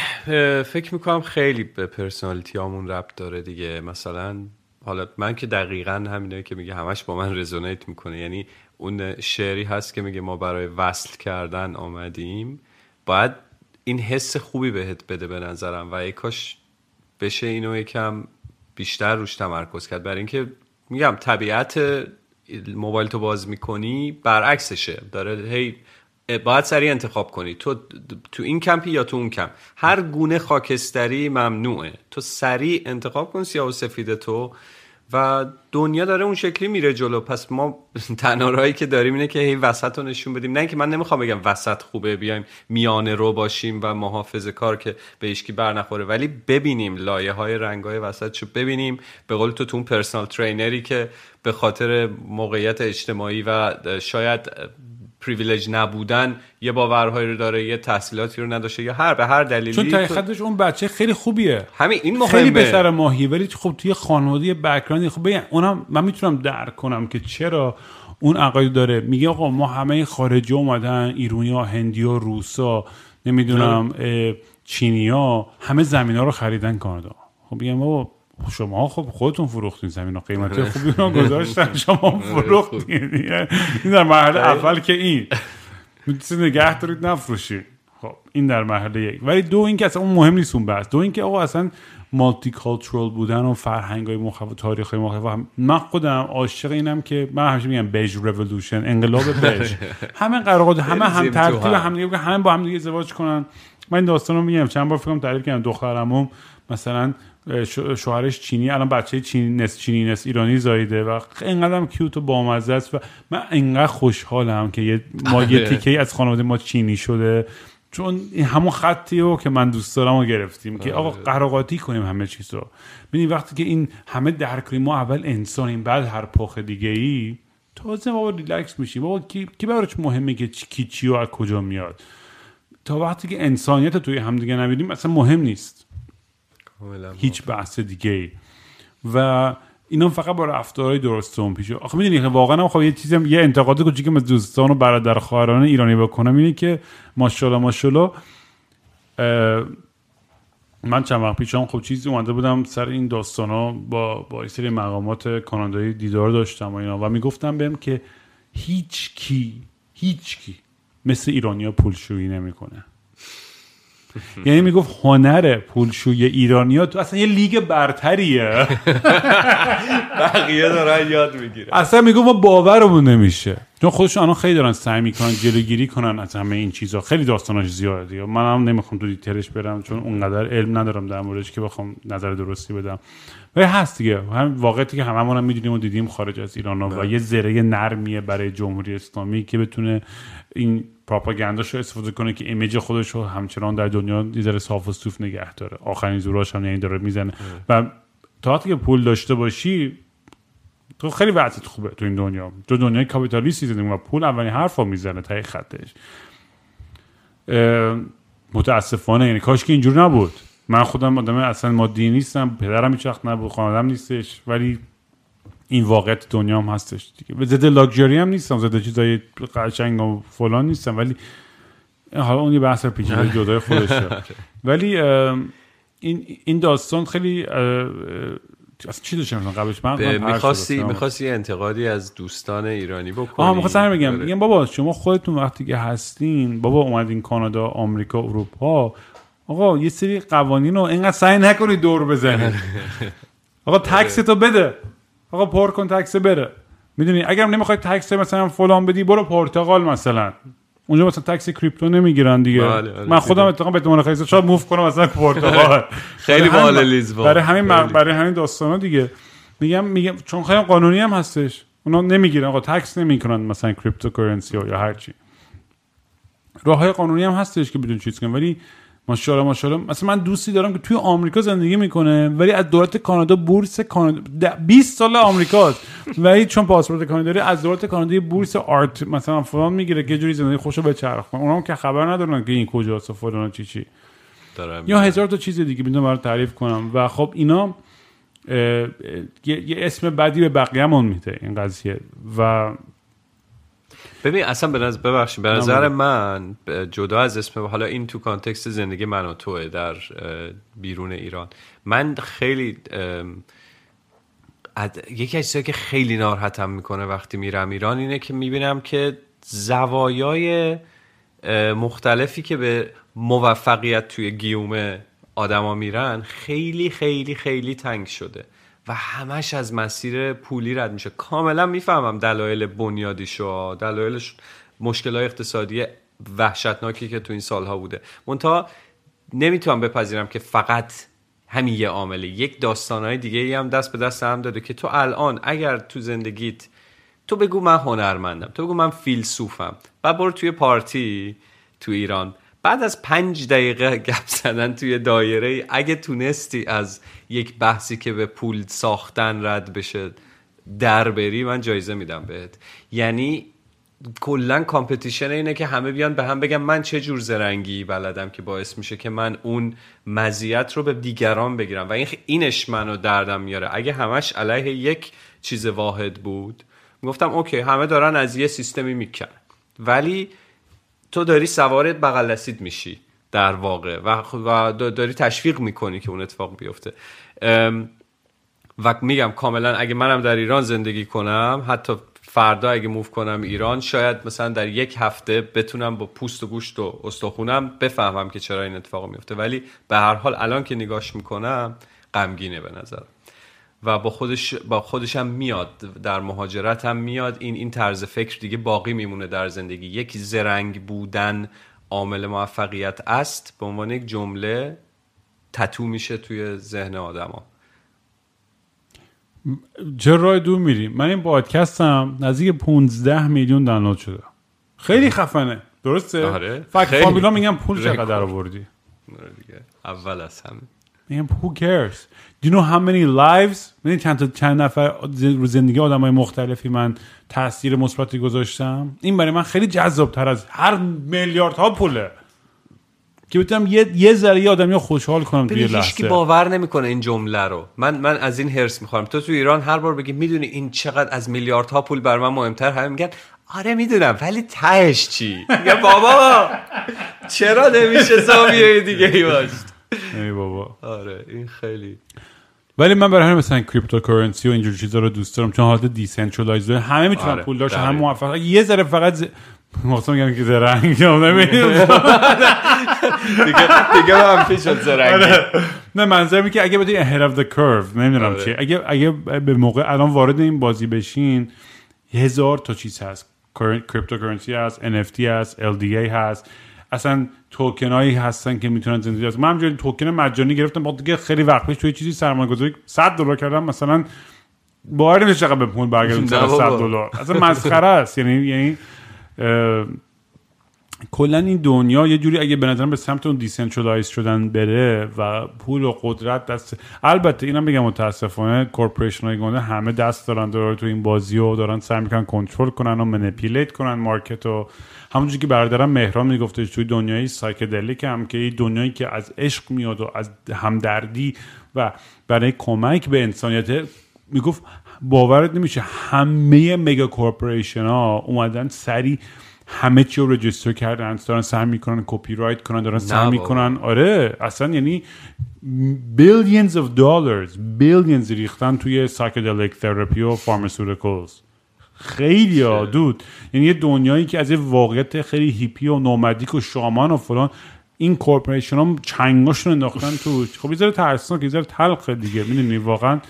فکر می‌کنم خیلی به پرسنالیتی همون ربط داره دیگه. مثلا حالا من که دقیقا همینه که میگه همش با من رزونیت می‌کنه. یعنی اون شعری هست که میگه ما برای وصل کردن آمدیم. باید این حس خوبی بهت بده به نظرم و ای کاش بشه اینو یکم بیشتر روش تمرکز کرد. برای اینکه میگم طبیعت موبایل تو باز می‌کنی برعکسشه. داره هی باید سریع انتخاب کنی. تو تو این کمپی یا تو اون کمپ. هر گونه خاکستری ممنوعه. تو سریع انتخاب کن سیاه و سفید تو. و دنیا داره اون شکلی میره جلو. پس ما تنها که داریم اینه که هی وسط رو نشون بدیم. نه که من نمی‌خوام بگم وسط خوبه بیایم میانه رو باشیم و محافظ کار که به ایشکی بر نخوره. ولی ببینیم لایه های رنگ های وسط شو ببینیم. به قول تو تو اون پرسنال ترینری که به خاطر موقعیت اجتماعی و شاید پریویلج نبودن یه باورهایی رو داره یه تحصیلاتی رو نداشته یا هر به هر دلیلی چون تحقیقاتش اون بچه خیلی خوبیه. همین این مهمه. خیلی به سر ماهی ولی خب توی خانواده بکراندی خب اونم من می‌تونم درک کنم که چرا اون عقاید داره. میگه آقا ما همه خارجی اومدن ایرونیا هندیا روسا نمی‌دونم چینیا همه زمین ها رو خریدن کانادا. خب میگم بابا شما خب خودتون فروختین زمین و قیمتی آره. خوبی رو گذاشتن شما آره، فروختین. این در مرحله اول که این. می‌تونید نگه دارید نفروشید خب این در مرحله یک. ولی دو اینکه اصلا اون مهم نیست اون بحث. دو اینکه آقا اصلا مالتی کالچورال بودن و فرهنگ های مختلف تاریخ های مختلف من خودم عاشق اینم که من همیشه میگم بیج رولوشن انقلاب بیج همه قرار همه هم ترتیب هم دیگه همه با هم دیگه ازدواج کنن. من این داستان رو میگم. چند بار فکرم تعریف کردم. دخترمم مثلا شوهرش چینی الان بچه چینی نس چینی نس ایرانی زایده و اینقدر کیوت و بامزه است و من انقدر خوشحالم که ما یه تیکه از خانواده ما چینی شده. چون همون خطی رو که من دوست دارم رو گرفتیم که آقا آره. قراقاتی کنیم همه چیز رو. ببین وقتی که این همه درک ما اول انسانیم بعد هر پخ دیگه ای تازه بابا ریلکس میشیم بابا کی, کی براش مهمه که کی چی و از کجا میاد؟ تا وقتی که انسانیت توی همدیگه نبینیم اصلا مهم نیست. هیچ بحث دیگه ای و اینا فقط با رفتارهای درست اون پیش. آخه می‌دونی که واقعا خب یه چیزی یه انتقاد کوچیک از دوستان و برادر خواهران ایرانی بکنم اینه که ماشاءالله ماشاءالله من چند وقت پیشم خب چیزی اومده بودم سر این داستان ها با با سری مقامات کانادایی دیدار داشتم و اینا. و می‌گفتم بهم که هیچ کی هیچ کی مثل ایرانیا پولشویی نمی‌کنه. یعنی می‌گفت هنر پولشوی ایرانیا تو اصلا یه لیگ برتریه. بقیه دارن یاد می‌گیره اصلا می‌گفت ما باورمون نمیشه. چون خودشون الان خیلی دارن سعی می‌کنن جلوگیری کنن از همه این چیزها خیلی داستاناش زیاده. من هم نمی‌خوام تو دیتیلش برم چون اونقدر علم ندارم در موردش که بخوام نظر درستی بدم. ولی هست دیگه. هم واقعیتی که هممون هم می‌دونیم و دیدیم خارج از ایران و بله. یه ذره نرمیه برای جمهوری اسلامی که بتونه این پروپاگانداش رو استفاده کنه که ایمیج خودش رو همچنان در دنیا یه صاف و صوف نگه داره. آخرین زوراش هم یعنی داره می‌زنه. و تا وقتی که پول داشته باشی تو خیلی وضعیت خوبه تو این دنیا. تو دنیای کاپیتالیستی زندگی و پول اولین حرف رو می‌زنه تای خطش. متاسفانه یعنی کاش که اینجور نبود. من خودم آدم اصلا مادی نیستم پدرم هیچ وقت نبود خانوادم نیستش ولی این واقعیت دنیا هم هستش دیگه. ضد لاکچری هم نیستم ضد چیزای قشنگ و فلان نیستم ولی حالا اون یه بحث پیچیده جدای خودشه. ولی این این داستان خیلی اصلا چی داشتم قبلش من می‌خواستی. می‌خواستی انتقادی از دوستان ایرانی بکنی. آها می‌خواستم بگم. آره. میگم بابا شما خودتون وقتی که هستین بابا اومدین کانادا آمریکا اروپا. آقا یه سری قوانین رو اینقدر سعی نکنید دور بزنید. آقا tax تو بده. آقا پر کن tax بره. می‌دونی اگر نمی‌خوای tax مثلا فلان بدی برو پرتغال مثلا. اونجا مثلا tax crypto نمی‌گیرن دیگه. بله، آره، من خودم. اتفاقا به احتمال خیلی شاید move کنم مثلا پرتغال. خیلی باحال لیزبون. برای همین. برای همین داستانا دیگه. میگم میگم چون خیلی قانونی هم هستش. اونا نمی‌گیرن. آقا tax نمی‌کنن مثلا cryptocurrency یا هر چی. راه های قانونی هم هستش که بدون چیز کنن. ولی ماشاءالله ماشاءالله. مثلا من دوستی دارم که توی آمریکا زندگی می‌کنه ولی از دولت کانادا بورس کانادا ده- 20 سال آمریکاست. ولی چون پاسپورت کانادا داره از دولت کانادا بورس آرت مثلا فلان می‌گیره که جوری زندگی خوشو بچرخ کنه. اونام که خبر ندارن که این کجاست و فلان چی چی. یا هزار تا چیز دیگه می‌تونم برات تعریف کنم. و خب اینا اه، اه، یه, یه اسم بدی به بقیه‌مون میده این قضیه. و ببین اصلا به نظر ببخشید به نظر. من جدا از اسم حالا این تو کانتکست زندگی من و توه در بیرون ایران من خیلی اد- یکی از چیزایی که خیلی ناراحتم می‌کنه وقتی میرم ایران اینه که می‌بینم که زوایای مختلفی که به موفقیت توی گیوم آدما میرن خیلی خیلی خیلی تنگ شده و همش از مسیر پولی رد میشه. کاملا می‌فهمم دلایل بنیادیشو دلایلش مشکل اقتصادی وحشتناکی که تو این سالها بوده. منتها نمی‌تونم بپذیرم که فقط همین یه عامله. یک داستانهای دیگه ای هم دست به دست هم داده که تو الان اگر تو زندگیت تو بگو من هنرمندم تو بگو من فیلسوفم و برو توی پارتی تو ایران. بعد از پنج دقیقه گپ زدن توی دایره ای اگه تونستی از یک بحثی که به پول ساختن رد بشه در بری من جایزه میدم بهت. یعنی کلا کامپتیشن اینه که همه بیان به هم بگن من چه جور زرنگی بلدم که باعث میشه که من اون مزیت رو به دیگران بگیرم. و این اینش منو دردم میاره. اگه همش علیه یک چیز واحد بود گفتم اوکی همه دارن از یه سیستمی می‌کنن ولی تو داری سوارت بغل دستید میشی در واقع و, و داری تشویق می‌کنی که اون اتفاق بیفته. و میگم کاملا اگه منم در ایران زندگی کنم حتی فردا اگه موف کنم ایران شاید مثلا در یک هفته بتونم با پوست و گوشت و استخونم بفهمم که چرا این اتفاق میفته ولی به هر حال الان که نگاش می‌کنم غمگینه به نظرم. و با خودش با خودش هم میاد در مهاجرت هم میاد. این این طرز فکر دیگه باقی میمونه در زندگی. یک زرنگ بودن عامل موفقیت است. به عنوان یک جمله تتو میشه توی ذهن آدما. چه راه دور میریم من این پادکستم نزدیک 15 میلیون دانلود شده. خیلی خفنه. درسته؟ آره. فکر. فامیلا میگم پول چقدر آوردی؟ آره اول از همه. میگم who cares do you know how many lives? می‌دونی چند تا چند نفر رو زندگی آدم های مختلفی من تاثیر مثبتی گذاشتم؟ این برای من خیلی جذاب تر از هر میلیارد ها پوله. که بتونم یه یه ذره یه آدمی خوشحال کنم توی لحظه. باور نمی‌کنه این جمله رو. من من از این هرس می‌خوام تو تو ایران هر بار بگی می‌دونی این چقدر از میلیاردها پول بر من مهمتر؟ همه میگن آره می‌دونم ولی تهش چی؟ میگم بابا چرا نمیشه زاویه دیگه ای باشت ای بابا. آره این خیلی ولی من برای همین مثلا cryptocurrency و اینجور چیزا رو دوست دارم چون حالت decentralize داره همه می‌تونن آره، پول داشت دقیقاً. هم موفق. یه ذره فقط ز... مخصوصا میگم که زرنگ نمی‌دونم. دیگه دیگه منفی شد زرنگی نه منظورم که اگه بتونی ahead of the curve نمی‌دونم آره. چیه. اگه اگه به موقع الان وارد این بازی بشین هزار تا چیز هست. cryptocurrency هست NFT هست LDA هست. اصلا توکن هایی هستن که می‌تونن زندگی هست من همجوری توکن مجانی گرفتم. با دیگه خیلی وقت پیش توی چیزی سرمایه گذاری 100 دلار کردم. مثلا باور نمیشه چقدر به پول برگردم. نه 100 بابا. دلار. اصلا مسخره است. یعنی یعنی کلا این دنیا یه جوری اگه به نظرم به سمت اون decentralize شدن بره و پول و قدرت دست البته اینم بگم متاسفانه corporation های گنده همه دست دارن داره تو این بازی و دارن سعی می‌کنن کنترل کنن و manipulate کنن market و همونجوری که برادرم مهران میگفتش توی دنیای psychedelic هم که دنیایی که از عشق میاد و از همدردی و برای کمک به انسانیت می‌گفت باورت نمیشه همه mega corporation ها اومدن سری همه چی رو register کردن دارن سعی می‌کنن کپی رایت کنن دارن سعی. می‌کنن آره اصلا یعنی billions of dollars billions ریختن توی psychedelic therapy و pharmaceuticals خیلی ها دود یعنی یه دنیایی که از یه واقعیت خیلی hippie و nomadic و shaman و فلان این corporation ها چنگاشون انداختن تو خب یه ذره ترسناک یه ذره تلخه دیگه می‌دونی؟ واقعا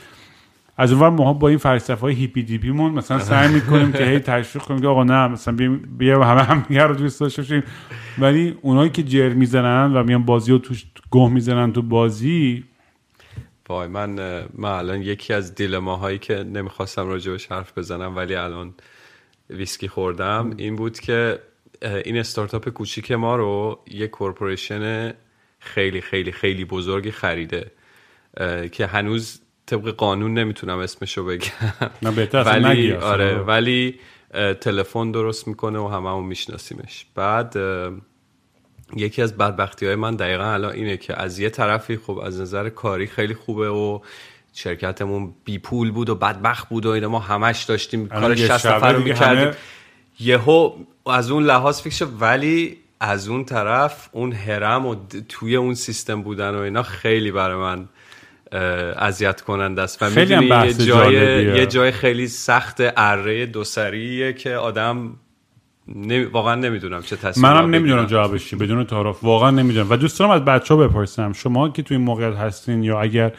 از اونور ما با این فلسفه های hippie dippie مون مثلا سعی می‌کنیم که هی تشویق کنیم که آقا نه مثلا بیا همه هم رو دوست داشته باشیم. ولی اونایی که جر می‌زنن و میان بازی رو توش گه می‌زنن تو بازی وای من من الان یکی از dilemma هایی که نمی‌خواستم راجبش حرف بزنم ولی الان ویسکی خوردم این بود که این استارتاپ کوچیک ما رو یه کورپوریشن خیلی خیلی خیلی بزرگی خریده که هنوز طبق قانون نمی‌تونم اسمشو بگم. ولی. آره ولی تلفن درست می‌کنه و هممون میشناسیمش. بعد یکی از بدبختی های من دقیقا الان اینه که از یه طرفی خب از نظر کاری خیلی خوبه و شرکتمون بی پول بود و بدبخت بود و اینا. ما همش داشتیم کار یه 60 شبه نفر رو می‌کردیم. همه- یهو از اون لحاظ فکر ولی از اون طرف اون هرم و توی اون سیستم بودن و اینا خیلی برای من اذیت کننده است. و می‌دونی یه جای. یه جای خیلی سخت اره دو سریه که آدم نمی- واقعا نمی‌دونم چه تصمیم منم نمی‌دونم. جوابش چی بدون تعارف. واقعا نمی‌دونم. و دوست دارم از بچه ها بپرسم. شما که توی این موقعیت هستین یا اگر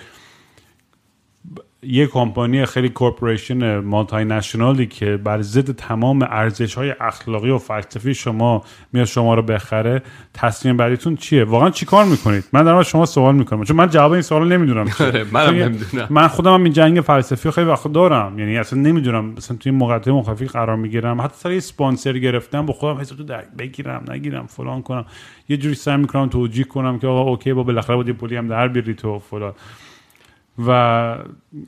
یه کمپانی خیلی corporation multinational ی که بر ضد تمام ارزش های اخلاقی و فلسفی شما میاد شما رو بخره تصمیم بعدیتون چیه؟ واقعا چیکار می‌کنید؟ من از شما سوال می‌کنم. چون من جواب این سوال نمی‌دونم. آره، منم نمی‌دونم. من خودم هم این جنگ فلسفی خیلی وقت دارم. یعنی اصلا نمی‌دونم مثلا توی مقطع مخالفی قرار می‌گیرم. حتی سر اسپانسر گرفتم با خودم حساب تو در- بگیرم نگیرم فلان کنم. یه جوری سعی می‌کنم توجیه کنم که آقا okay با بالاخره با یه پولی هم در بیاری تو فلان. و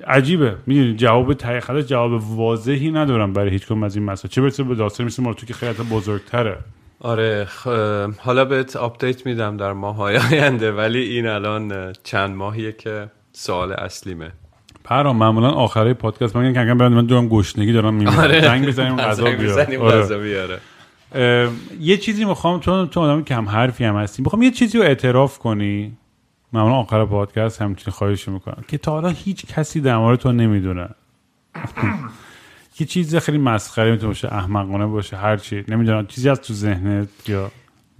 عجیبه. می‌دونی جواب خلاص جواب واضحی ندارم برای هیچ کدوم از این مسائل. چه برسه به داستان مثل مال تو که خیلی بزرگتره. آره خ... حالا بهت update میدم در ماهای آینده ولی این الان چند ماهیه که سوال اصلیمه. پرهام معمولا آخره پادکست من کم کم برم من دارم گشنگی دارم میمیرم. آره. زنگ بزنیم غذا آره. غذا بیاره. یه چیزی می‌خوام چون تو آدم کم حرفی هم هستی می‌خوام یه چیزی رو اعتراف کنی. معمولا آخر پادکست همچین خواهش می‌کنم. که تا حالا هیچ کسی در مورد تو نمی‌دونه. یه چیز خیلی مسخره می‌تونه باشه احمقانه باشه هر چی. نمی‌دونم چیزی از تو ذهنت یا؟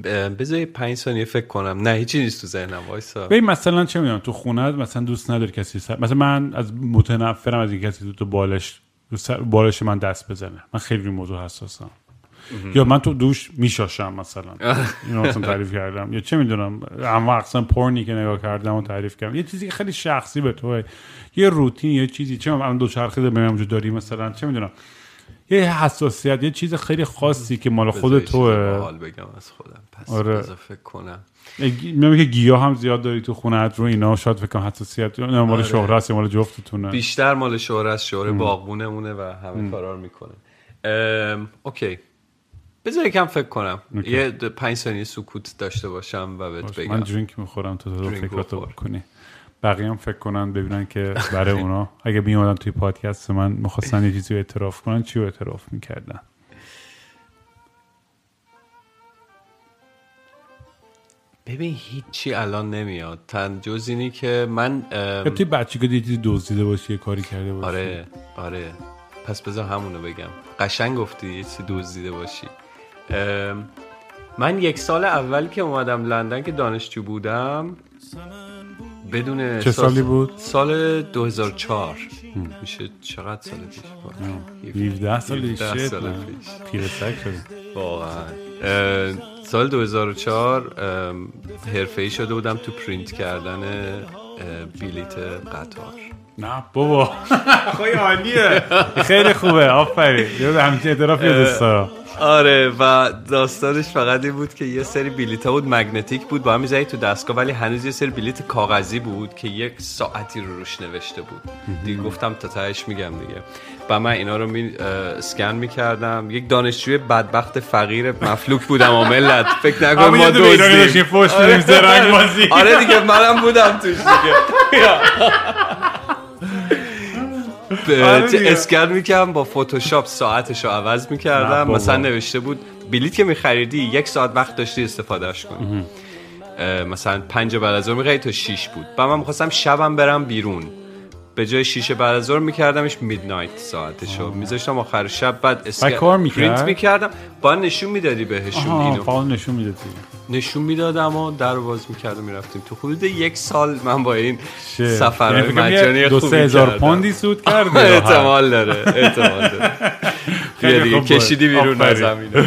اه، بذار یه پنج ثانیه فکر کنم. نه هیچی نیست تو ذهنم وایسا. ببین مثلا چه می‌دونم تو خونه مثلا دوست نداری کسی سر... مثلا من از متنفرم از این کسی تو, بالش بالش من دست بزنه. من خیلی موضوع حساسم. یا من تو دوش میشاشم مثلا. اینو مثلا تعریف کردم. یا چه می‌دونم اما اقسام پورنی که نگاه کردم و تعریف کردم. یه چیزی که خیلی شخصی به توه. یه روتین یه چیزی. چه می‌دونم دو چرخه به وجود داری مثلا. چه می‌دونم. یه حساسیت یه چیز خیلی خاصی که مال خود توه. حال بگم از خودم. پس آره. فکر کنم. میگم که گیاه هم زیاد داری تو خونت رو اینا. شاید فکر کنم حساسیت. نه مال آره. شهره است مال جفتتونه. بیشتر مال شوهر از شوهر باغبونمونه و همه کارا رو می‌کنه. OK. بذار یکم فکر کنم. OK. یه پنج ثانیه سکوت داشته باشم و بهت من بگم. drink می‌خورم تو تو فکراتو. بکنی. بقیه هم فکر کنن ببینن که برای اونا. اگه میومدن توی پادکست من می‌خواستن یه چیزی اعتراف کنن چی رو اعتراف می‌کردن؟ ببین هیچی الان نمیاد. تن جز اینی که من توی بچگی یه چیزی دزدیده باشی یه کاری کرده باشی. آره آره. پس بذار همونو بگم. قشنگ گفتی یه چیزی دزدیده باشی. من یک سال اول که اومدم لندن که دانشجو بودم بدون چه سالی بود؟ سال 2004 میشه چقدد سال پیش؟ بود 17 سال 17 شد سال من. پیش. پیرسک واقعا. سال 2004 حرفه ای شده بودم تو پرینت کردن اه، بلیت قطار. نه بابا. خیلی عالیه. خیلی خوبه آفرین. یه همچین اعتراف یه دوست دارم آره و داستانش فقط این بود که یه سری بلیت ها بود مگنتیک بود با هم می‌زنی تو دستگاه ولی هنوز یه سری بلیت کاغذی بود که یک ساعتی رو روش نوشته بود. دیگه گفتم تا تهش میگم دیگه. و من اینا رو می اسکن می‌کردم. یک دانشجوی بدبخت فقیر مفلوک بودم و ملت فکر نکن ما زرنگ بازی. آره دیگه منم بودم توش آره دیگه. اسکن می‌کردم با فتوشاپ ساعتش رو عوض می‌کردم. مثلا نوشته بود بلیت که میخریدی یک ساعت وقت داشتی استفادهش کنی مثلا پنج بعد از ظهر تا شیش بود. و من می‌خواستم شبم برم بیرون. به جای شیش بعد از ظهر میکردمش میدنایت ساعتشو میذاشتم آخر شب بعد اسکن؟ پرینت می‌کردم. با نشون می‌دادی بهشون اینو. نشون می‌دادی. نشون می‌دادم و در باز می‌کردم می‌رفتیم. تو حدود یک سال من با این؟ سفرهای یعنی مجانی دو سه هزار. پوندی سود کردی احتمال داره احتمال داره. خیلی دیگه خوب. کشیدی بیرون از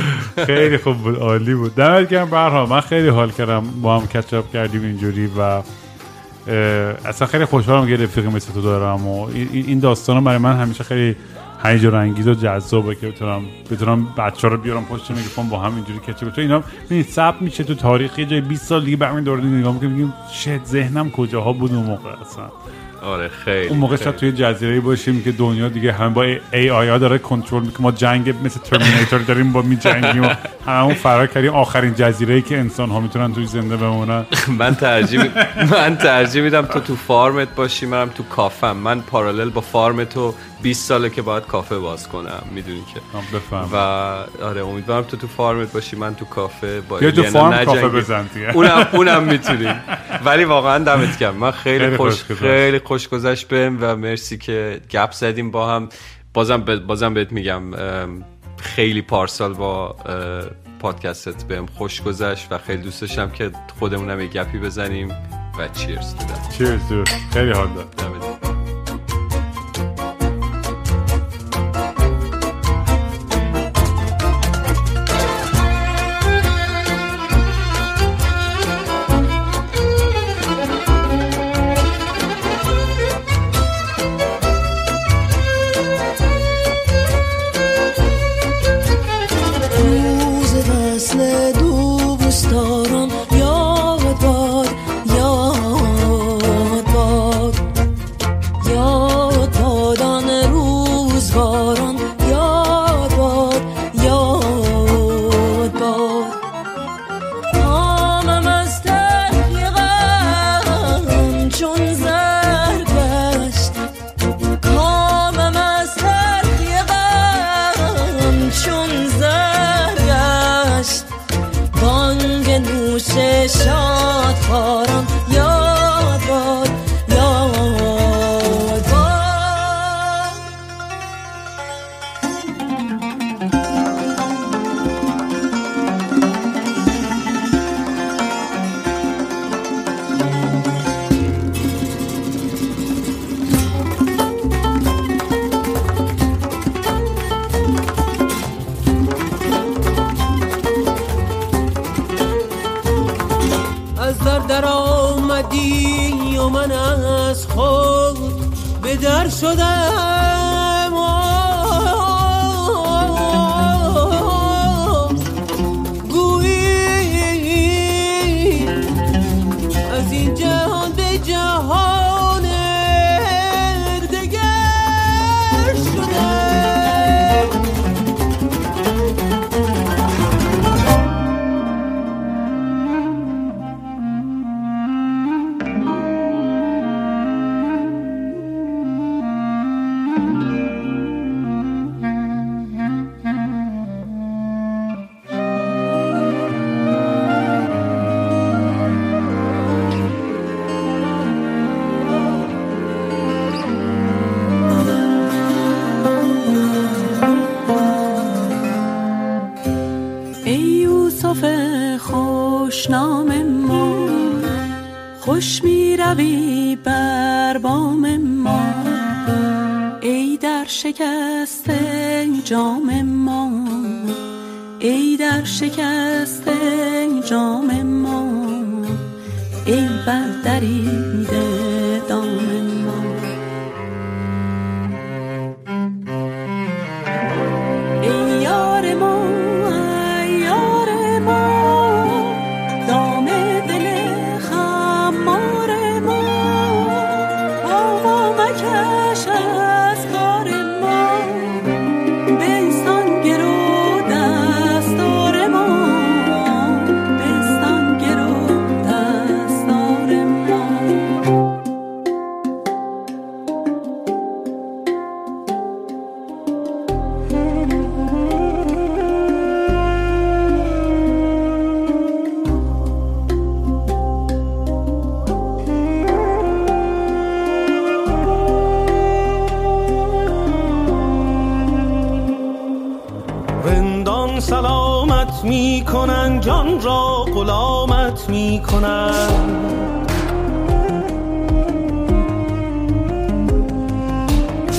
خیلی خوب بود عالی بود. دمت گرم برها من خیلی حال کردم. با هم کچاپ کردیم اینجوری و اصلا خیلی خوشحالم که رفیقی مثل تو دارم و این- این داستان برای من همیشه خیلی هیجان انگیز و جذابه که بتونم بتونم بچه رو بیارم پشت میکروفون با هم اینجوری کچاپ تو اینا ببین ثبت میشه تو تاریخ. یه جای 20 سال دیگه برمی دور نگاه می‌کنیم میگیم شت ذهنم کجاها بود اون موقع اصلا؟ آره خیلی اون موقع. شاید توی جزیره باشیم که دنیا دیگه هم با ای آی ها داره کنترل می‌کنه. ما جنگ مثل ترمینیتور داریم با می جنگیم و همون فرار کردیم. آخرین جزیره ای که انسان ها می‌تونن توی زنده بمونن. من ترجیح من ترجیح میدم تو تو فارمت باشی منم تو کافم. من پارالل با فارم تو 20 ساله که باید کافه باز کنم می‌دونی که. هم بفهم و آره امیدوارم تو تو فارمت باشی من تو کافه با بیا تو الینا فارم کافه. بزن دیگه. اونم اونم می‌تونیم ولی واقعا دمت گرم. من خیلی, خیلی خوش. خیلی خوش گذشت بهم و مرسی که گپ زدیم با هم. بازم ب- بازم بهت میگم خیلی پارسال با پادکستت بهم خوش گذشت و خیلی دوست داشتم که خودمونم یه گپی بزنیم و چیرز تو دم. چیرز دور خیلی حال داد. ای در شکست جام ما ای بر دریده می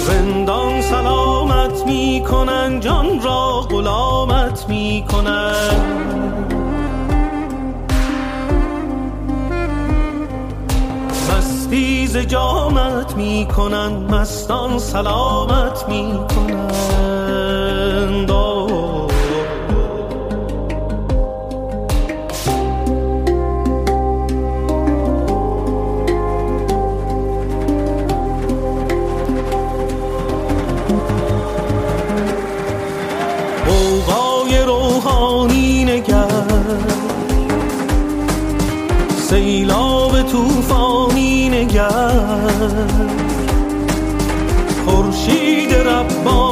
رندان سلامت می کنن جان را غلامت می کنن جامت می کنن مستان سلامت می کنن خورشید ربانی